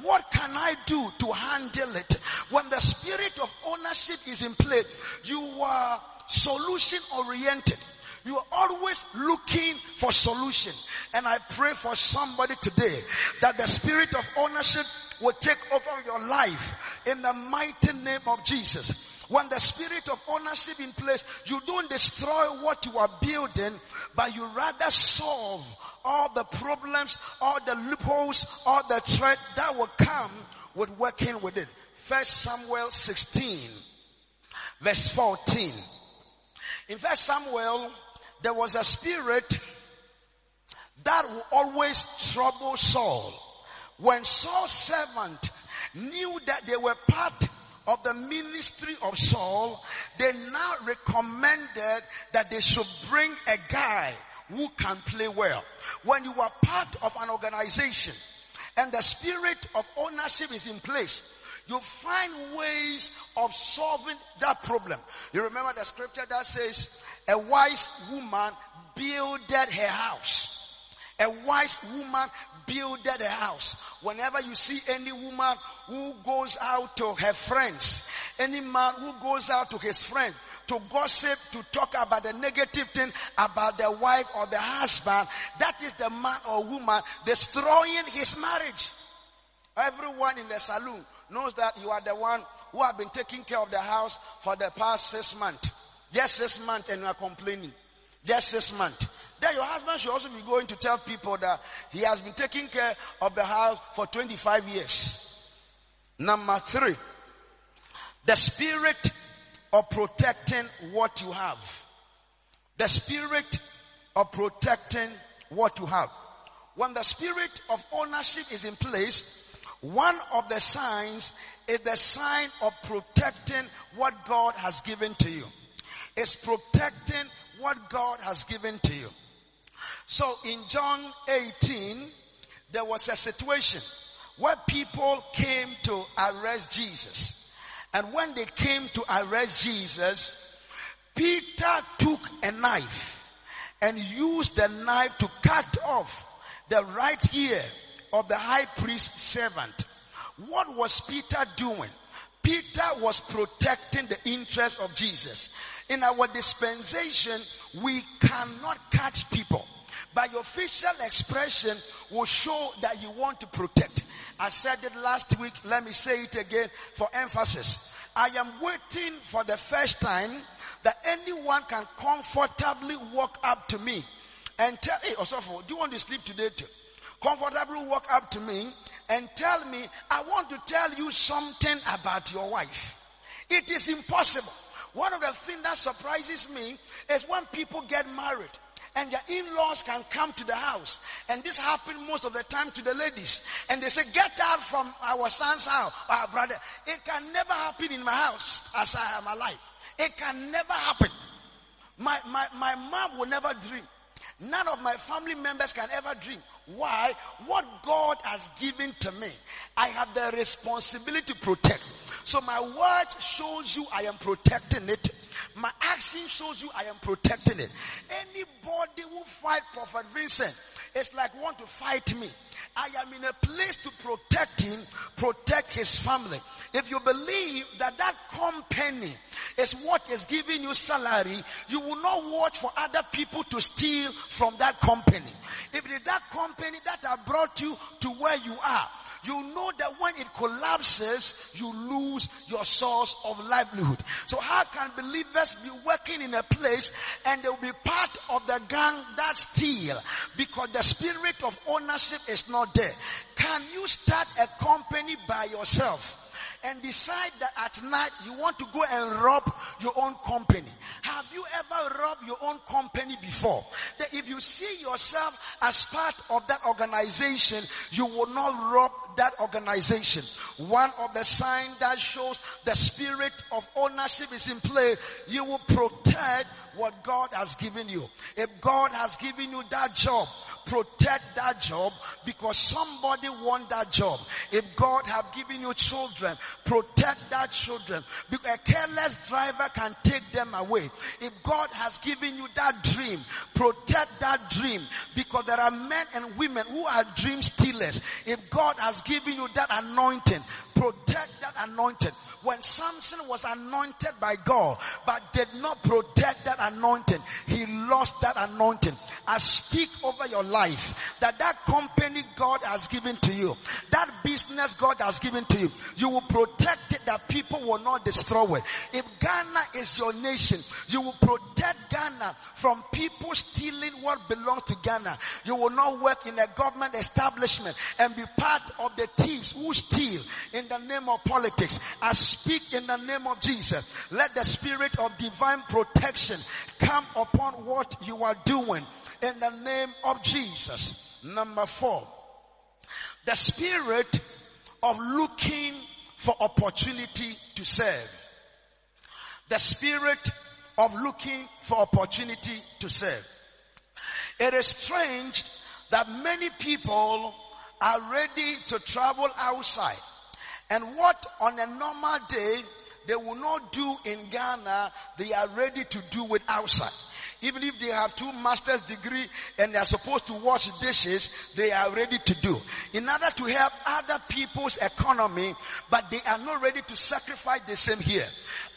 What can I do to handle it? When the spirit of ownership is in play, you are solution oriented. You are always looking for solution. And I pray for somebody today that the spirit of ownership will take over your life in the mighty name of Jesus. When the spirit of ownership in place, you don't destroy what you are building, but you rather solve all the problems, all the loopholes, all the threat that will come with working with it. First Samuel 16, verse 14. In First Samuel, there was a spirit that will always trouble Saul. When Saul's servant knew that they were part of the ministry of Saul, they now recommended that they should bring a guy who can play well. When you are part of an organization and the spirit of ownership is in place, you find ways of solving that problem. You remember the scripture that says, a wise woman builded her house. A wise woman builded a house. Whenever you see any woman who goes out to her friends, any man who goes out to his friend to gossip, to talk about the negative thing about the wife or the husband, that is the man or woman destroying his marriage. Everyone in the saloon knows that you are the one who have been taking care of the house for the past six months. Just six months and you are complaining. Just six months. Then your husband should also be going to tell people that he has been taking care of the house for 25 years. Number three, the spirit of protecting what you have. The spirit of protecting what you have. When the spirit of ownership is in place, one of the signs is the sign of protecting what God has given to you. It's protecting what God has given to you. So in John 18, there was a situation where people came to arrest Jesus. And when they came to arrest Jesus, Peter took a knife and used the knife to cut off the right ear of the high priest's servant. What was Peter doing? Peter was protecting the interest of Jesus. In our dispensation, we cannot catch people. But your facial expression will show that you want to protect. I said it last week. Let me say it again for emphasis. I am waiting for the first time that anyone can comfortably walk up to me and tell, hey, Osofo, do you want to sleep today too? Comfortably walk up to me and tell me, I want to tell you something about your wife. It is impossible. One of the things that surprises me is when people get married and their in-laws can come to the house. And this happened most of the time to the ladies. And they say, get out from our son's house, our brother. It can never happen in my house as I am alive. It can never happen. My, my, my mom will never dream. None of my family members can ever dream. Why? What God has given to me, I have the responsibility to protect. So my words shows you I am protecting it. My action shows you I am protecting it. Anybody who fight Prophet Vincent it's like want to fight me. I am in a place to protect him, protect his family. If you believe that that company is what is giving you salary, you will not watch for other people to steal from that company. If it is that company that have brought you to where you are, you know that when it collapses, you lose your source of livelihood. So how can believers be working in a place and they will be part of the gang that steal because the spirit of ownership is not there? Can you start a company by yourself? and decide that at night you want to go and rob your own company. Have you ever robbed your own company before? That if you see yourself as part of that organization, you will not rob that organization. One of the signs that shows the spirit of ownership is in play, you will protect what God has given you. If God has given you that job, protect that job because somebody want that job. If God have given you children, protect that children because a careless driver can take them away. If God has given you that dream, protect that dream because there are men and women who are dream stealers. If God has given you that anointing, protect that anointing. When Samson was anointed by God, but did not protect that anointing, he lost that anointing. I speak over your life that that company God has given to you, that business God has given to you, you will protect it that people will not destroy it. If Ghana is your nation, you will protect Ghana from people stealing what belongs to Ghana. You will not work in a government establishment and be part of the thieves who steal in the name of politics. I speak in the name of Jesus. Let the spirit of divine protection come upon what you are doing in the name of Jesus. Number four, the spirit of looking for opportunity to serve. The spirit of looking for opportunity to serve. It is strange that many people are ready to travel outside and what on a normal day they will not do in Ghana, they are ready to do it outside. Even if they have two master's degree and they are supposed to wash dishes, they are ready to do. In order to help other people's economy, but they are not ready to sacrifice the same here.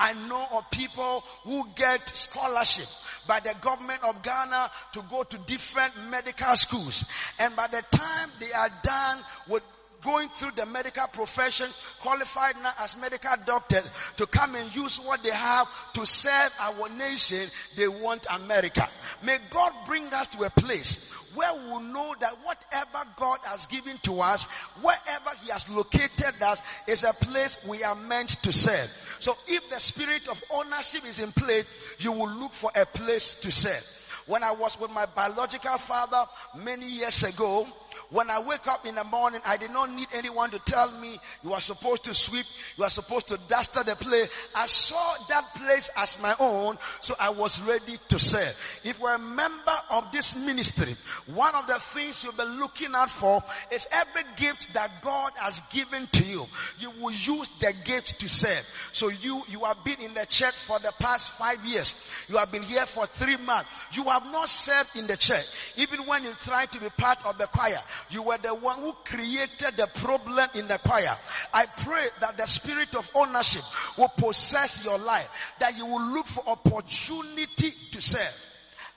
I know of people who get scholarship by the government of Ghana to go to different medical schools. And by the time they are done with going through the medical profession, qualified now as medical doctors to come and use what they have to serve our nation, they want America. May God bring us to a place where we know that whatever God has given to us, wherever He has located us, is a place we are meant to serve. So if the spirit of ownership is in place, you will look for a place to serve. When I was with my biological father many years ago, when I wake up in the morning, I did not need anyone to tell me you are supposed to sweep, you are supposed to dust the place. I saw that place as my own, so I was ready to serve. If we're a member of this ministry, one of the things you'll be looking out for is every gift that God has given to you. You will use the gift to serve. So you, you have been in the church for the past five years. You have been here for three months. You have not served in the church. Even when you try to be part of the choir, you were the one who created the problem in the choir. I pray that the spirit of ownership will possess your life, that you will look for opportunity to serve.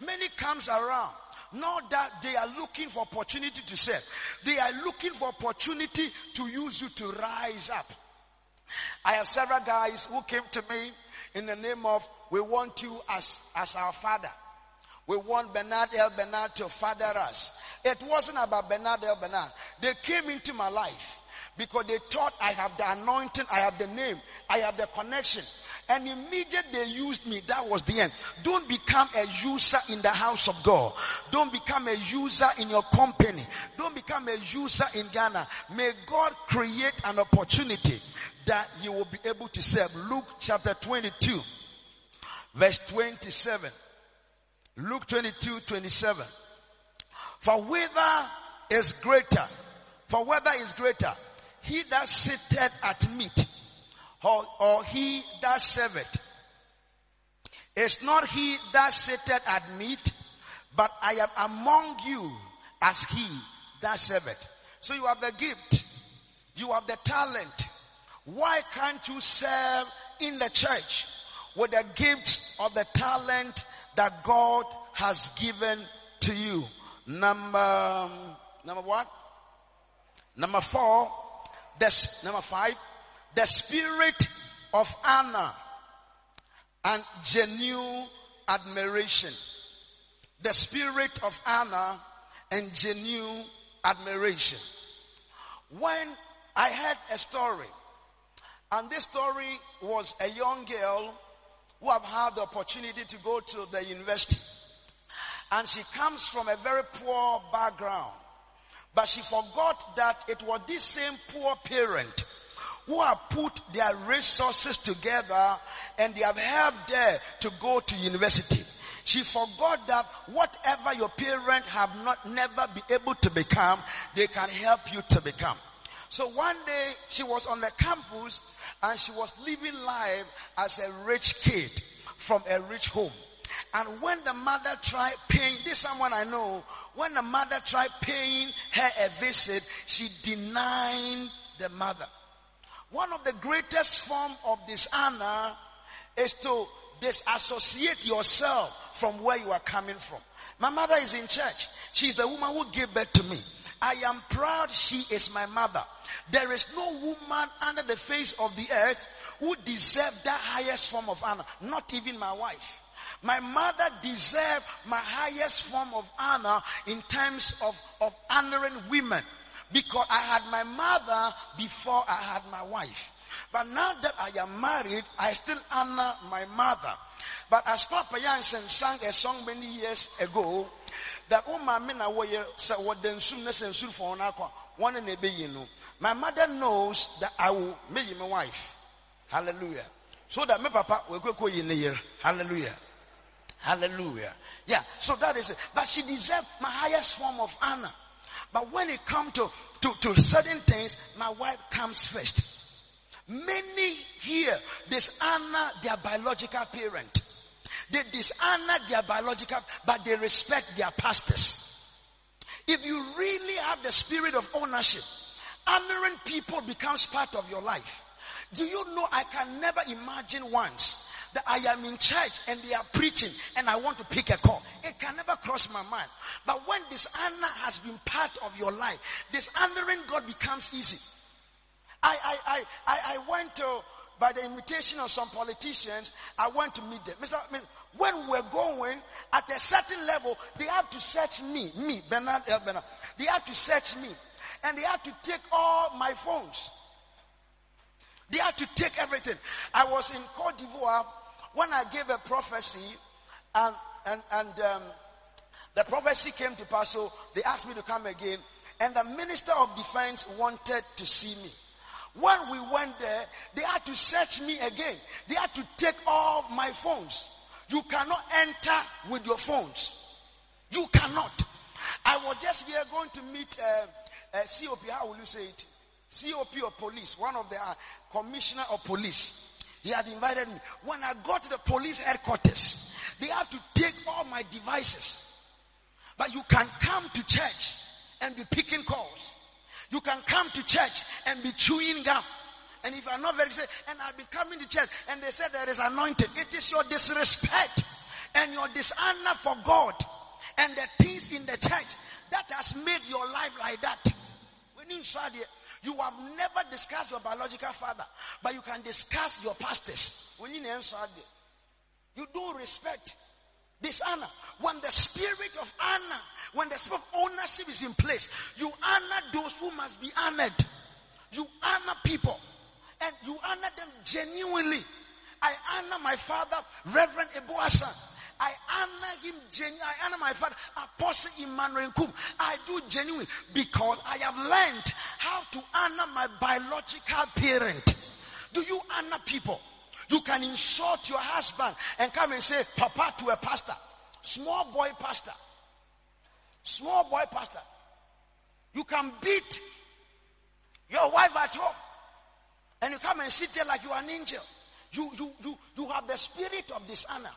Many comes around. Not that they are looking for opportunity to serve. They are looking for opportunity to use you to rise up. I have several guys who came to me in the name of, we want you as, as our father. We want Bernard El Bernard to father us. It wasn't about Bernard El Bernard. They came into my life because they thought I have the anointing, I have the name, I have the connection. And immediately they used me. That was the end. Don't become a user in the house of God. Don't become a user in your company. Don't become a user in Ghana. May God create an opportunity that you will be able to serve. Luke chapter 22 verse 27. Luke 22, 27. For whether is greater, for whether is greater, he that sitteth at meat, or, or he that serveth. It's not he that sitteth at meat, but I am among you as he that serveth. So you have the gift. You have the talent. Why can't you serve in the church with the gifts of the talent that God has given to you? Number, number what? Number four, this, number five, the spirit of honor and genuine admiration. The spirit of honor and genuine admiration. When I heard a story, and this story was a young girl who have had the opportunity to go to the university. And she comes from a very poor background. But she forgot that it was this same poor parent who have put their resources together and they have helped her to go to university. She forgot that whatever your parents have not never been able to become, they can help you to become. So one day she was on the campus and she was living life as a rich kid from a rich home. And when the mother tried paying, this someone I know, when the mother tried paying her a visit, she denied the mother. One of the greatest form of dishonor is to disassociate yourself from where you are coming from. My mother is in church. She's the woman who gave birth to me. I am proud she is my mother. There is no woman under the face of the earth who deserves that highest form of honor. Not even my wife. My mother deserved my highest form of honor in terms of, of honoring women because I had my mother before I had my wife. But now that I am married, I still honor my mother. But as Papa Jansen sang a song many years ago, that oh my men are warrior so what then soon as and soon for one and a you know. My mother knows that I will make my wife. Hallelujah. So that my papa will go in the year. Hallelujah. Hallelujah. Yeah. So that is it. But she deserves my highest form of honor. But when it comes to, to, to certain things, my wife comes first. Many here dishonor their biological parent. They dishonor their biological, but they respect their pastors. If you really have the spirit of ownership, honoring people becomes part of your life. Do you know I can never imagine once that I am in church and they are preaching and I want to pick a call. It can never cross my mind. But when this honor has been part of your life, this honoring God becomes easy. I, I, I, I, I went to, by the invitation of some politicians, I went to meet them. Mr. When we're going at a certain level, they have to search me, me, Bernard El Bernard. They have to search me. And they have to take all my phones. They had to take everything. I was in Cote d'Ivoire when I gave a prophecy and, and, and, um, the prophecy came to pass. So they asked me to come again and the minister of defense wanted to see me. When we went there, they had to search me again. They had to take all my phones. You cannot enter with your phones. You cannot. I was just here going to meet uh, uh, COP. How will you say it? COP or police, one of the uh, commissioner of police. He had invited me. When I got to the police headquarters, they had to take all my devices. But you can come to church and be picking calls. You can come to church and be chewing gum. And if I'm not very sick, and I've been coming to church and they said there is anointing, it is your disrespect and your dishonor for God and the things in the church that has made your life like that. When you saw it, you have never discussed your biological father, but you can discuss your pastors. When you answer, you do respect dishonor. When the spirit of honor, when the spirit of ownership is in place, you honor those who must be honored. You honor people and you honor them genuinely. I honor my father, Reverend Ebuasa. I honor him genuinely. I honor my father, Apostle Emmanuel Kum. I do genuinely because I have learned how to honor my biological parent. Do you honor people? You can insult your husband and come and say, Papa to a pastor. Small boy pastor. Small boy pastor. You can beat your wife at home. And you come and sit there like you are an angel. You, you, you, you have the spirit of dishonor.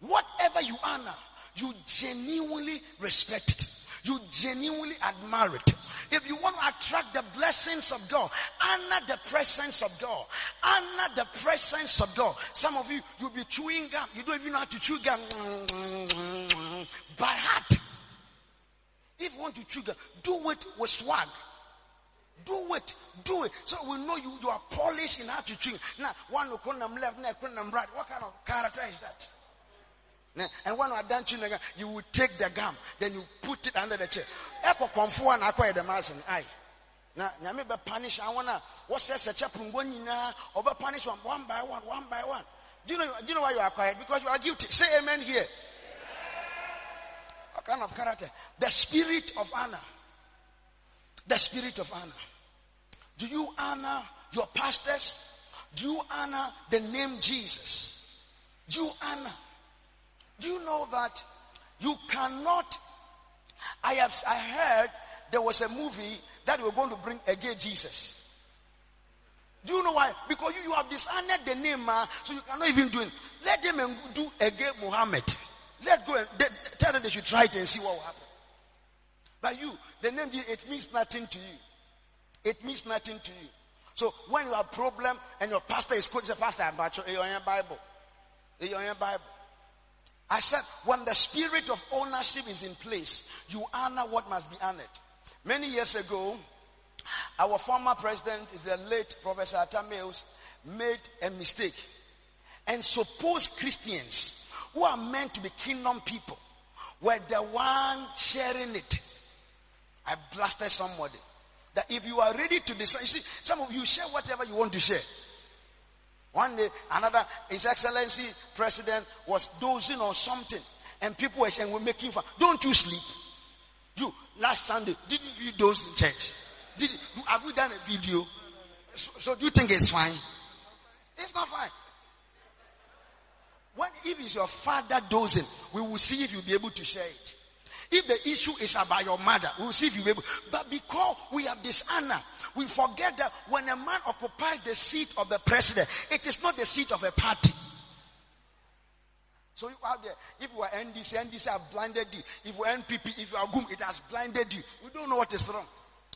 Whatever you honor, you genuinely respect it. You genuinely admire it. If you want to attract the blessings of God, honor the presence of God. Honor the presence of God. Some of you, you'll be chewing gum. You don't even know how to chew gum. By heart. If you want to chew gum, do it with swag. Do it. Do it. So we know you, you are polished in how to chew. Now, one will left, next call right. What kind of character is that? And when are done gum, you will take the gum, then you put it under the chair. Eko komfo na akwa mass ai. Na nyame be punish I wanna what says a chapungo nyina or punish one, one by one, one by one. Do you know do you know why you are quiet? Because you are guilty. Say amen here. What kind of character? The spirit of honor. The spirit of honor. Do you honor your pastors? Do you honor the name Jesus? Do you honor? Do you know that you cannot? I have I heard there was a movie that were going to bring a gay Jesus. Do you know why? Because you, you have dishonored the name, uh, so you cannot even do it. Let them do a gay Muhammad. Let go and they, tell them they should try it and see what will happen. But you, the name it means nothing to you. It means nothing to you. So when you have a problem and your pastor is quoting, say, pastor, I'm about your Bible. Your Bible. I said, when the spirit of ownership is in place, you honor what must be honored. Many years ago, our former president, the late Professor Atta made a mistake and supposed Christians who are meant to be kingdom people were the one sharing it. I blasted somebody. That if you are ready to decide, you see, some of you share whatever you want to share. One day, another, His Excellency President was dozing on something, and people were saying, We're making fun. Don't you sleep? You, last Sunday, didn't you doze in church? Did, you have we done a video? So, so do you think it's fine? It's not fine. When, if it's your father dozing, we will see if you'll be able to share it. If the issue is about your mother, we'll see if you. Able, but because we have dishonor, we forget that when a man occupies the seat of the president, it is not the seat of a party. So you out there, if you are NDC, NDC have blinded you. If you are NPP, if you are GUM, it has blinded you. We don't know what is wrong.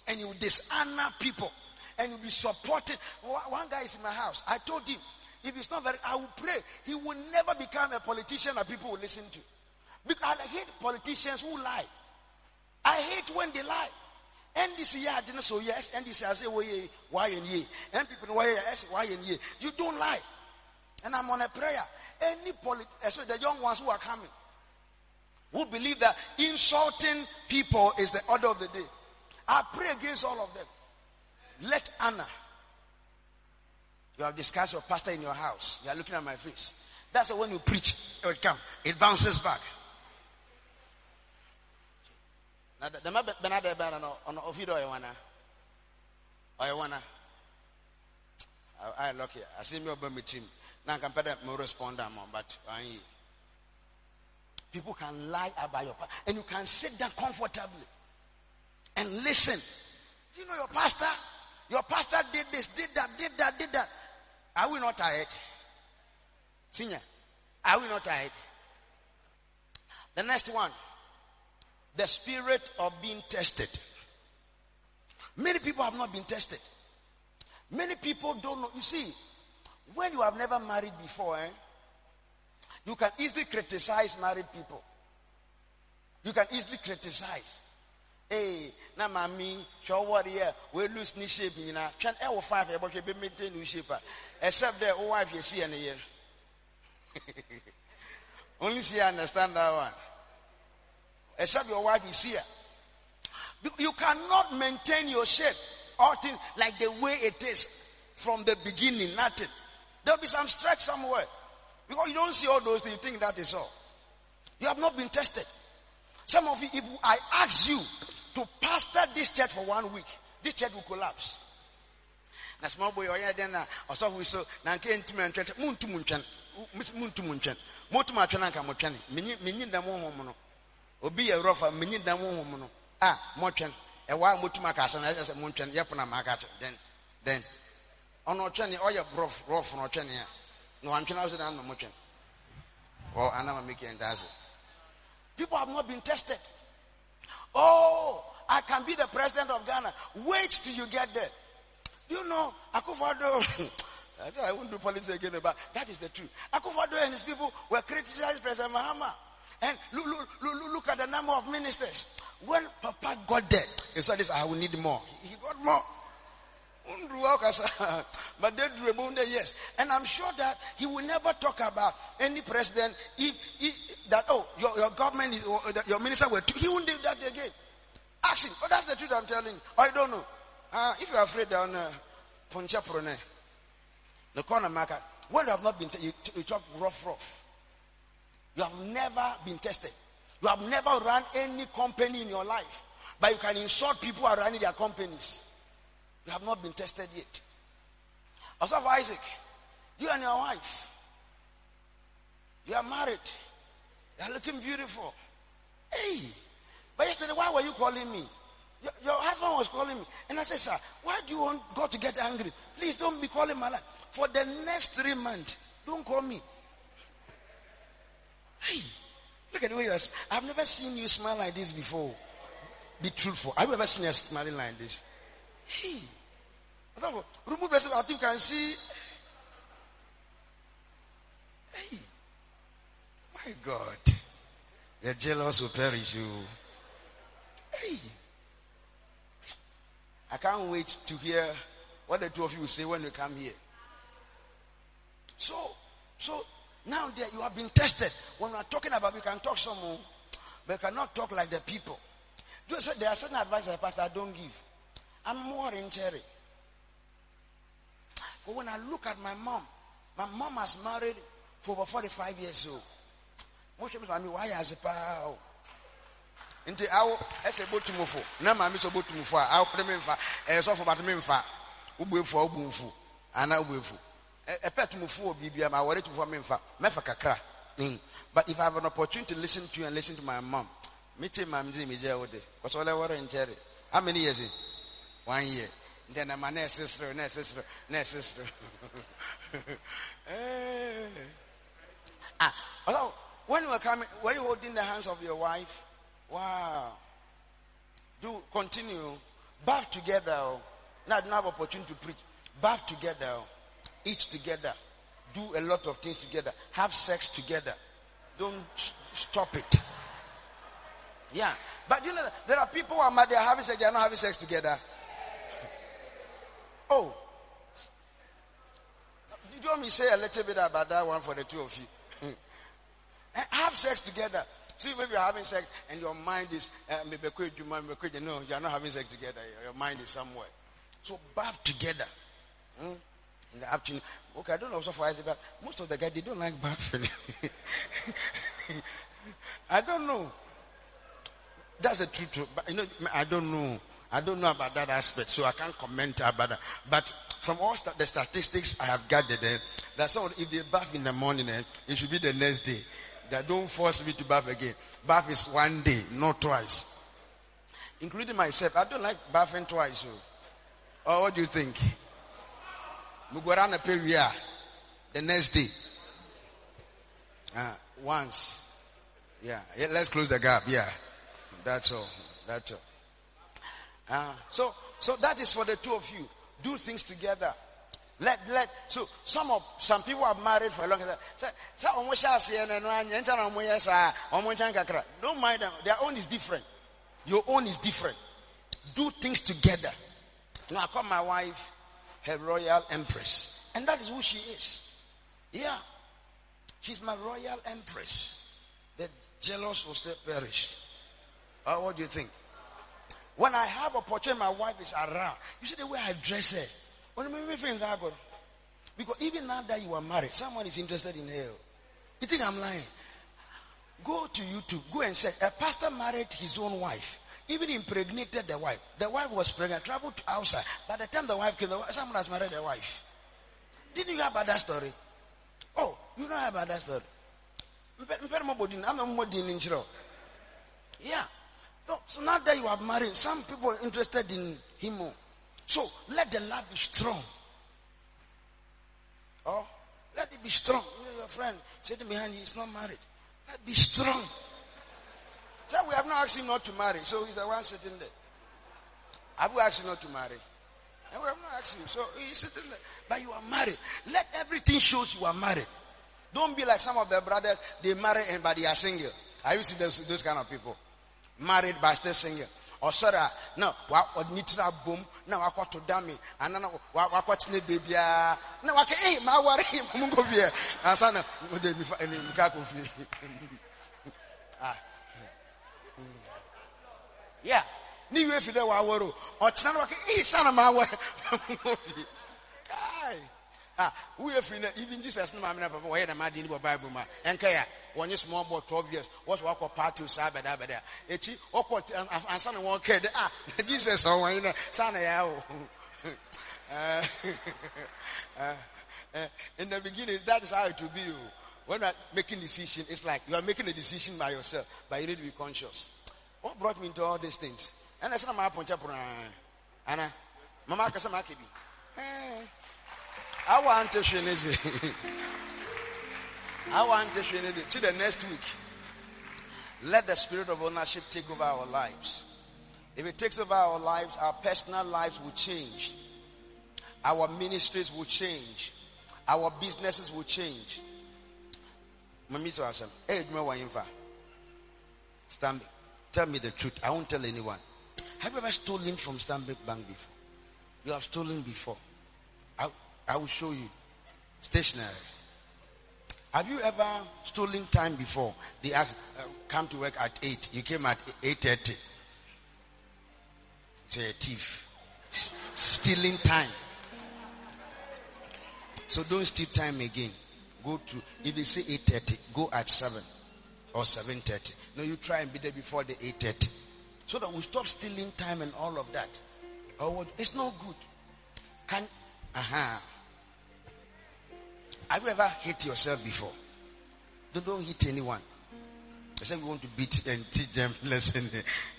And you dishonor people. And you be supported. One guy is in my house. I told him, if it's not very, I will pray. He will never become a politician that people will listen to. Because I hate politicians who lie. I hate when they lie. NDC yeah, didn't so oh, yes, NDC I say oh, why why and ye. And people why yes, why and ye. You don't lie. And I'm on a prayer. Any polit especially the young ones who are coming, who believe that insulting people is the order of the day. I pray against all of them. Let Anna. You have discussed your pastor in your house. You are looking at my face. That's when you preach, it will come. It bounces back. Na dama bɛna dɛ bɛna no ɔno ofi dɛ ɔyɛ wana. Ɔyɛ wana. Ayɛ lucky ase mi ɔba mi tirim na nka mpɛ dɛ mo respond am but anyi people can lie about your pastor and you can sit down comfortably and listen. You know your pastor? Your pastor did this did that did that did that. Are we not tired? Senior are we not tired? The next one the spirit of being tested. Many people have not been tested. Many people don't know. You see, when you have never married before, eh, you can easily criticize married people. You can easily criticize. Hey, na mami, show what here, we lose ni shape, you know. Can ever five, but you be maintain new shape. Except that, oh, wife, you see, any year. Only see, understand that one except your wife is here. You cannot maintain your shape or things like the way it is from the beginning, nothing. There'll be some stretch somewhere. Because you don't see all those things, you think that is all. You have not been tested. Some of you, if I ask you to pastor this church for one week, this church will collapse. na small boy ɔyɛ dɛn na ɔsɔfo so na nke ntumi ntwɛn muntu mu muntu mu menyi no obi yɛ rɔfa menyi dan honhom no a mɔtwɛn ɛwɔ a motum aka asa na ɛsɛ sɛ montwɛn yɛpo na maaka to den den ɔno ɔtwɛne ɔyɛ rɔf rɔf na ɔtwɛne a na wantwɛn awo sɛ na ama mɔtwɛn Or Anama Miki and Dazi. People have not been tested. Oh, I can be the president of Ghana. Wait till you get there. You know, Akufo-Addo, I said I won't do politics again, but that is the truth. Akufo-Addo and his people were criticizing President Mahama. And look, look, look, look, at the number of ministers. When Papa got there, he said this, I will need more. He got more. but they drew yes. And I'm sure that he will never talk about any president if, if that, oh, your, your government is, your minister will, he won't do that again. Ask him. Oh, that's the truth I'm telling you. I don't know. Uh, if you're afraid down uh, Poncha Prone, the corner marker, when you have not been, t- you, you talk rough, rough. You have never been tested. You have never run any company in your life. But you can insult people who are running their companies. You have not been tested yet. Also, Isaac, you and your wife, you are married. You are looking beautiful. Hey, but yesterday, why were you calling me? Your, your, husband was calling me. And I said, Sir, why do you want God to get angry? Please don't be calling my life. For the next three months, don't call me. Hey, look at the way you are. I've never seen you smile like this before. Be truthful. Have you ever seen you smiling like this? Hey. Remove yourself. Think you can see. Hey. My God. The jealous will perish you. Hey. I can't wait to hear what the two of you will say when you come here. So, so now that you have been tested, when we are talking about, we can talk some more, but cannot talk like the people. Just there are certain advice I pastor I don't give. I'm more in cherry. But when I look at my mom, my mom has married for over 45 years old. Most of me, why has it power? nti awo ɛsɛ botumufo na maame sɛ botumufo a awo de memfa ɛyɛ eh, sɔfo bate memfa wobuefu a wobu mfu ana wobuefu ɛpɛ tumufo wɔ biribia ma awɔre tumufo memfa mɛfa kakra mm. but if i have an opportunity to listen to you and listen to my mom me mete maame dze megye wo de kɔsɛ ɔlɛ wɔre nkyɛre how many years in one year nti na ma na ɛse serew na ɛse serew na ɛse serew ah although when you were coming were you holding the hands of your wife Wow. Do continue. Bath together. Now I don't have opportunity to preach. Bath together. Eat together. Do a lot of things together. Have sex together. Don't stop it. Yeah. But you know, there are people who are mad, they are having sex, they are not having sex together. Oh. Do you want me to say a little bit about that one for the two of you? have sex together. See, maybe you're having sex and your mind is, uh, no, you're not having sex together. Your mind is somewhere. So bath together. Hmm? In the afternoon. Okay, I don't know so far, but most of the guys, they don't like bathing. I don't know. That's the truth. But, you know, I don't know. I don't know about that aspect, so I can't comment about that. But from all st- the statistics I have gathered, eh, that's all. If they bath in the morning, eh, it should be the next day. That don't force me to bath again. Bath is one day, not twice. Including myself. I don't like bathing twice. So. Oh. What do you think? Mugwarana Peria. The next day. Uh, once. Yeah. yeah. Let's close the gap. Yeah. That's all. That's all. Uh, so, so that is for the two of you. Do things together. Let let so some of some people are married for a long time. Say say Don't mind them. Their own is different. Your own is different. Do things together. You Now I call my wife her royal empress. And that is who she is. Yeah. She's my royal empress. The jealous will still perish. Uh, what do you think? When I have opportunity, my wife is around. You see the way I dress her. When my friends happen. Because even now that you are married, someone is interested in her. You think I'm lying? Go to YouTube, go and say, a pastor married his own wife. Even impregnated the wife. The wife was pregnant, traveled to outside. By the time the wife came, someone has married the wife. Didn't you hear about that story? Oh, you know about that story? I'm not Yeah. No, so now that you are married, some people are interested in him more. So let the love be strong. Oh, let it be strong. You know, your friend sitting behind you is not married. Let be strong. We have not asked him not to marry, so he's the one sitting there. Have we asked him not to marry? And we have not asked him, so he's sitting there. But you are married. Let everything shows you are married. Don't be like some of the brothers, they marry and but they are single. I used to see those, those kind of people. Married but still single. ɔsɔre a na ɔni tena bom na wakɔto dami ana na wakɔtena beebiara na waka ee maa ware ee mo nkɔ fie ansa na o de nifa ɛni nika kɔ fie ah yeah. Ni wie fi dɛ wawɔre o ɔtena na waka ee sa na nkɔ fie kai. Ah woyɛ firi na even jesus no maame na papa wɔyɛ dɛm adeɛ ni wɔ bible mu a ɛnka ya wɔnye small boy twelve years wɔsɛ wakɔ party saa bɛda bɛda ekyi ɔkɔ ansa na wɔn kɛ dɛ ah jesus ɔwɔn yi na saa na yɛ awo in the beginning that is how it will be o. When you are making decision it's like you are making a decision by yourself but you need to be conscious what brought me into all these things ɛna ɛsɛ na maa pɔnkye pono ana mama maa kɛ bi ɛɛ. I want to share this. I want to share it to the next week. Let the spirit of ownership take over our lives. If it takes over our lives, our personal lives will change. Our ministries will change. Our businesses will change. Mami to awesome. Hey, Stanbic. Tell me the truth. I won't tell anyone. Have you ever stolen from Stanbic Bank before? You have stolen before. I, I will show you. Stationary. Have you ever stolen time before? They asked, uh, come to work at 8. You came at 8.30. It's a thief. S- stealing time. So don't steal time again. Go to, if they say 8.30, go at 7 or 7.30. No, you try and be there before the 8.30. So that we stop stealing time and all of that. What? It's not good. Can, uh-huh. Have you ever hit yourself before? Don't, don't hit anyone. I said we want to beat and teach them lesson.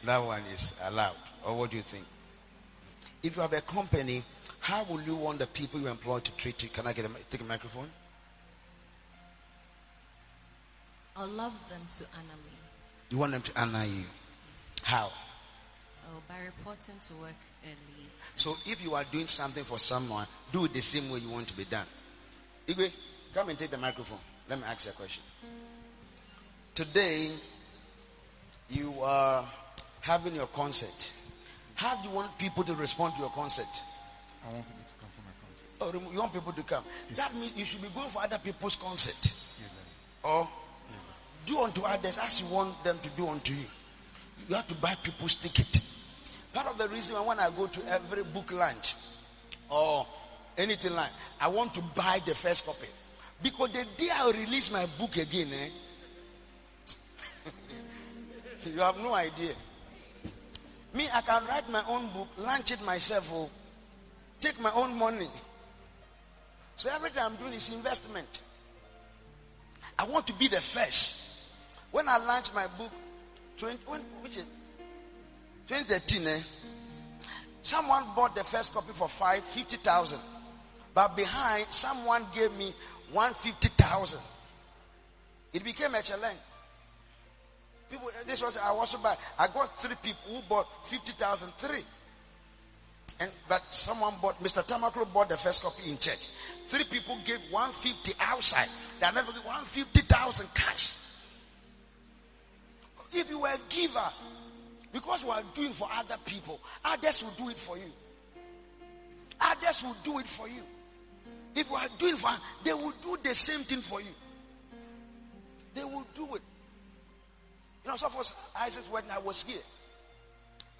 that one is allowed. Or what do you think? If you have a company, how will you want the people you employ to treat you? Can I get a, take a microphone? I'll love them to honor me. You want them to honor you. How? Oh, by reporting to work early. So if you are doing something for someone, do it the same way you want to be done. Igwe, come and take the microphone. Let me ask you a question. Today, you are having your concert. How do you want people to respond to your concert? I want people to come for my concert. Or you want people to come? That means you should be going for other people's concert. Yes, sir. Or Yes, sir. Do unto others as you want them to do unto you. You have to buy people's ticket. Part of the reason why when I go to every book lunch or anything like, I want to buy the first copy. Because the day I release my book again, eh, you have no idea. Me, I can write my own book, launch it myself, oh, take my own money. So everything I'm doing is investment. I want to be the first. When I launched my book, 20, when, which is 2013, eh, someone bought the first copy for five fifty thousand, but behind someone gave me one fifty thousand. It became a challenge. People, this was I was buy. I got three people who bought fifty thousand three. And but someone bought Mr. Tamaklo bought the first copy in church. Three people gave 150 outside. They are never give 150,000 cash. If you were a giver, because you are doing for other people, others will do it for you. Others will do it for you. If you are doing for they will do the same thing for you. They will do it. You know, so for Isaac when I was here,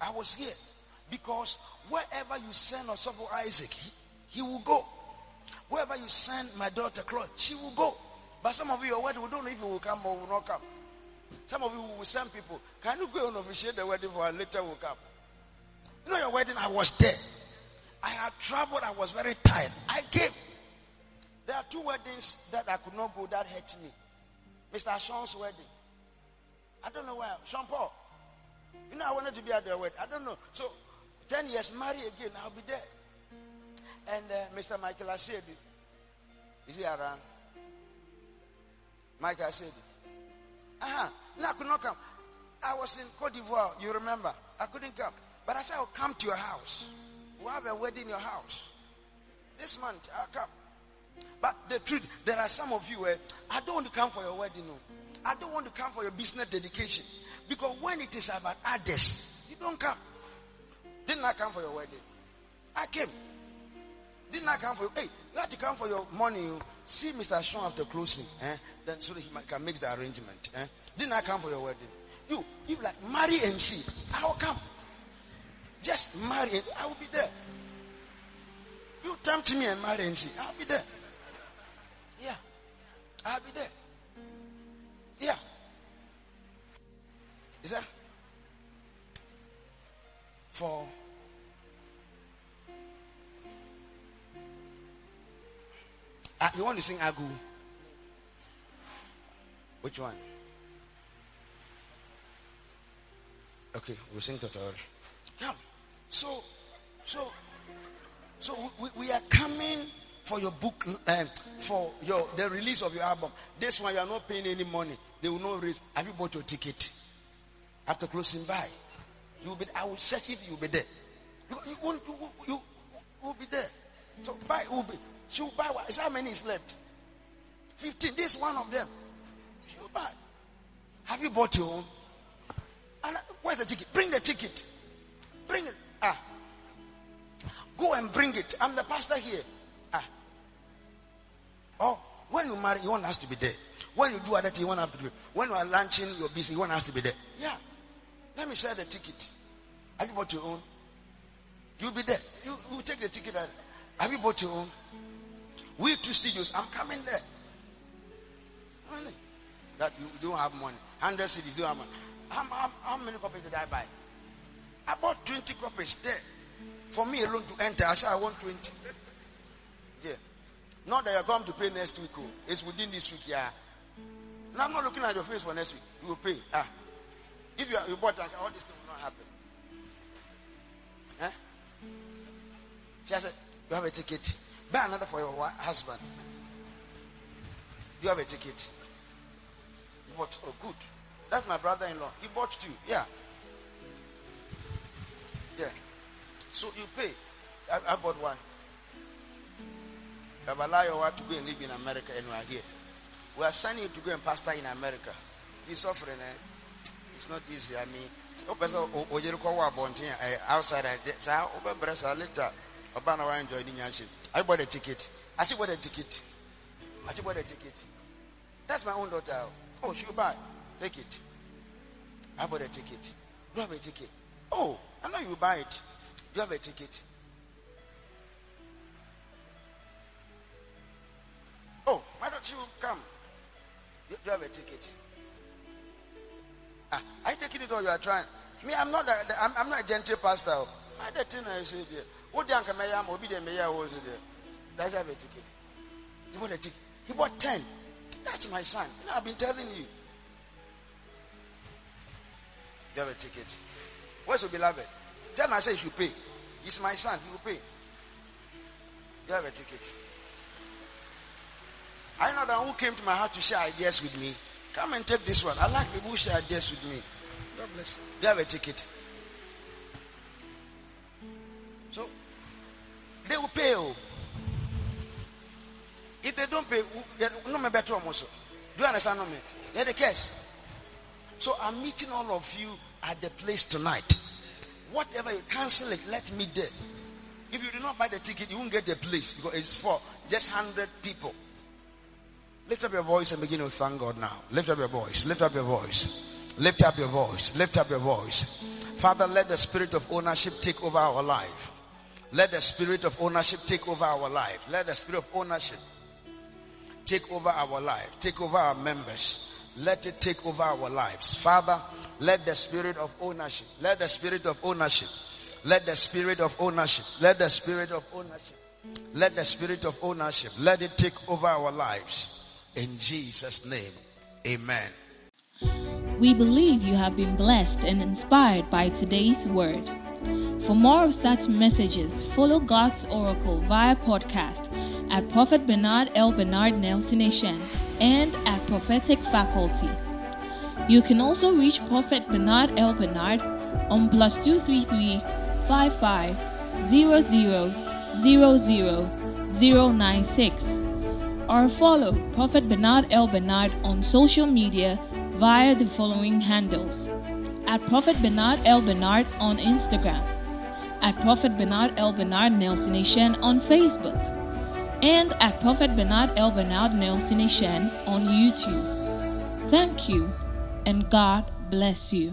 I was here because wherever you send or for Isaac, he, he will go. Wherever you send my daughter Chloe, she will go. But some of you, are wedding, we don't know if you will come or will not come. Some of you will send people. Can you go and officiate the wedding for a later will come? You know your wedding, I was there. I had traveled, I was very tired. I came. There are two weddings that I could not go that hurt me. Mr. Sean's wedding. I don't know why. Sean Paul. You know, I wanted to be at their wedding. I don't know. So, 10 years, marry again, I'll be there. And uh, Mr. Michael Asiebi. Is he around? Michael said, uh-huh, no, I could not come. I was in Cote d'Ivoire, you remember. I couldn't come. But I said, I'll come to your house. We'll have a wedding in your house. This month, I'll come. But the truth, there are some of you where I don't want to come for your wedding. No. I don't want to come for your business dedication. Because when it is about others, you don't come. Didn't I come for your wedding? I came. Didn't I come for you? Hey, you have to come for your money. See Mr. Sean after closing. Eh? Then so that he can make the arrangement. Eh? Didn't I come for your wedding? You, you like marry and see. I will come. Just marry and I will be there. You tempt me and marry and see. I'll be there. Yeah. I'll be there. Yeah. Is that? For uh, you want to sing Agu? Which one? Okay, we'll sing Totori. Come. So, so, so we, we are coming for your book, um, for your the release of your album. This one you are not paying any money. They will not raise. Have you bought your ticket? After closing by, you will be. I will search if you will be there. You, you, won't, you, you, will be there. So buy will be. She will buy. Is how many is left? Fifteen. This one of them. She will buy. Have you bought your own? And uh, where's the ticket? Bring the ticket. Bring it. Ah. Go and bring it. I'm the pastor here. Ah. Oh, when you marry, you want us to be there. When you do other things, you want us to be there. When you are launching your business, you want us to be there. Yeah. Let me sell the ticket. Have you bought your own? You'll be there. You, you take the ticket. Have you bought your own? We two studios. I'm coming there. Money. That you don't have money. Hundred cities don't have money. How, how, how many copies did I buy? I bought 20 copies there. For me alone to enter, I said I want 20. Yeah. Not that you're going to pay next week. Oh. It's within this week, yeah. Now I'm not looking at your face for next week. You will pay. Ah. If you, you bought all this thing will not happen. Huh? She said, You have a ticket. Buy another for your husband. You have a ticket. Bought, oh, good. That's my brother-in-law. He bought you. Yeah. Yeah. So you pay. I, I bought one. Babalayo to go and live in America and we are here. We are sending you to go and pastor in America. He's suffering. Eh? It's not easy. I mean, outside saa later ɔba na enjoy ne nyahye I bought a ticket I bought a ticket I bought a ticket that's my own daughter oh she buy take it. I bought a ticket? Do you have a ticket? Oh I know you buy it. Do you have a ticket? Oh why don't you come? Do you have a ticket? Ah are you taking it or you are trying? Me I'm not a, I'm, I'm not a gentle pastor. I the thing I say there? What the uncle may am or be the mayor was there? Does have a ticket? He bought a ticket. He bought 10 that's my son. You know, I've been telling you you have a ticket. Where's your beloved? Him I say you should pay. He's my son. He will pay. You have a ticket. I know that who came to my heart to share ideas with me. Come and take this one. I like people who share ideas with me. God bless you. You have a ticket. So they will pay. Oh. If they don't pay, no me better almost. Do you understand me? They're the case. So I'm meeting all of you at the place tonight. Whatever you cancel it, let me there. If you do not buy the ticket, you won't get the place because it's for just hundred people. Lift up your voice and begin to thank God now. Lift up your voice. Lift up your voice. Lift up your voice. Lift up your voice. Father, let the spirit of ownership take over our life. Let the spirit of ownership take over our life. Let the spirit of ownership take over our life. Take over our members. Let it take over our lives. Father, let the spirit of ownership, let the spirit of ownership, let the spirit of ownership, let the spirit of ownership, let the spirit of ownership, let it take over our lives. In Jesus' name, amen. We believe you have been blessed and inspired by today's word. For more of such messages, follow God's Oracle via podcast at Prophet Bernard El-Bernard Nelson and at Prophetic Faculty. You can also reach Prophet Bernard El-Bernard on plus 233 55 00 00 096 or follow Prophet Bernard El-Bernard on social media via the following handles at Prophet Bernard El-Bernard on Instagram, at Prophet Bernard El-Bernard Nelson-Eshun on Facebook, and at Prophet Bernard El-Bernard Nelson-Eshun on YouTube. Thank you, and God bless you.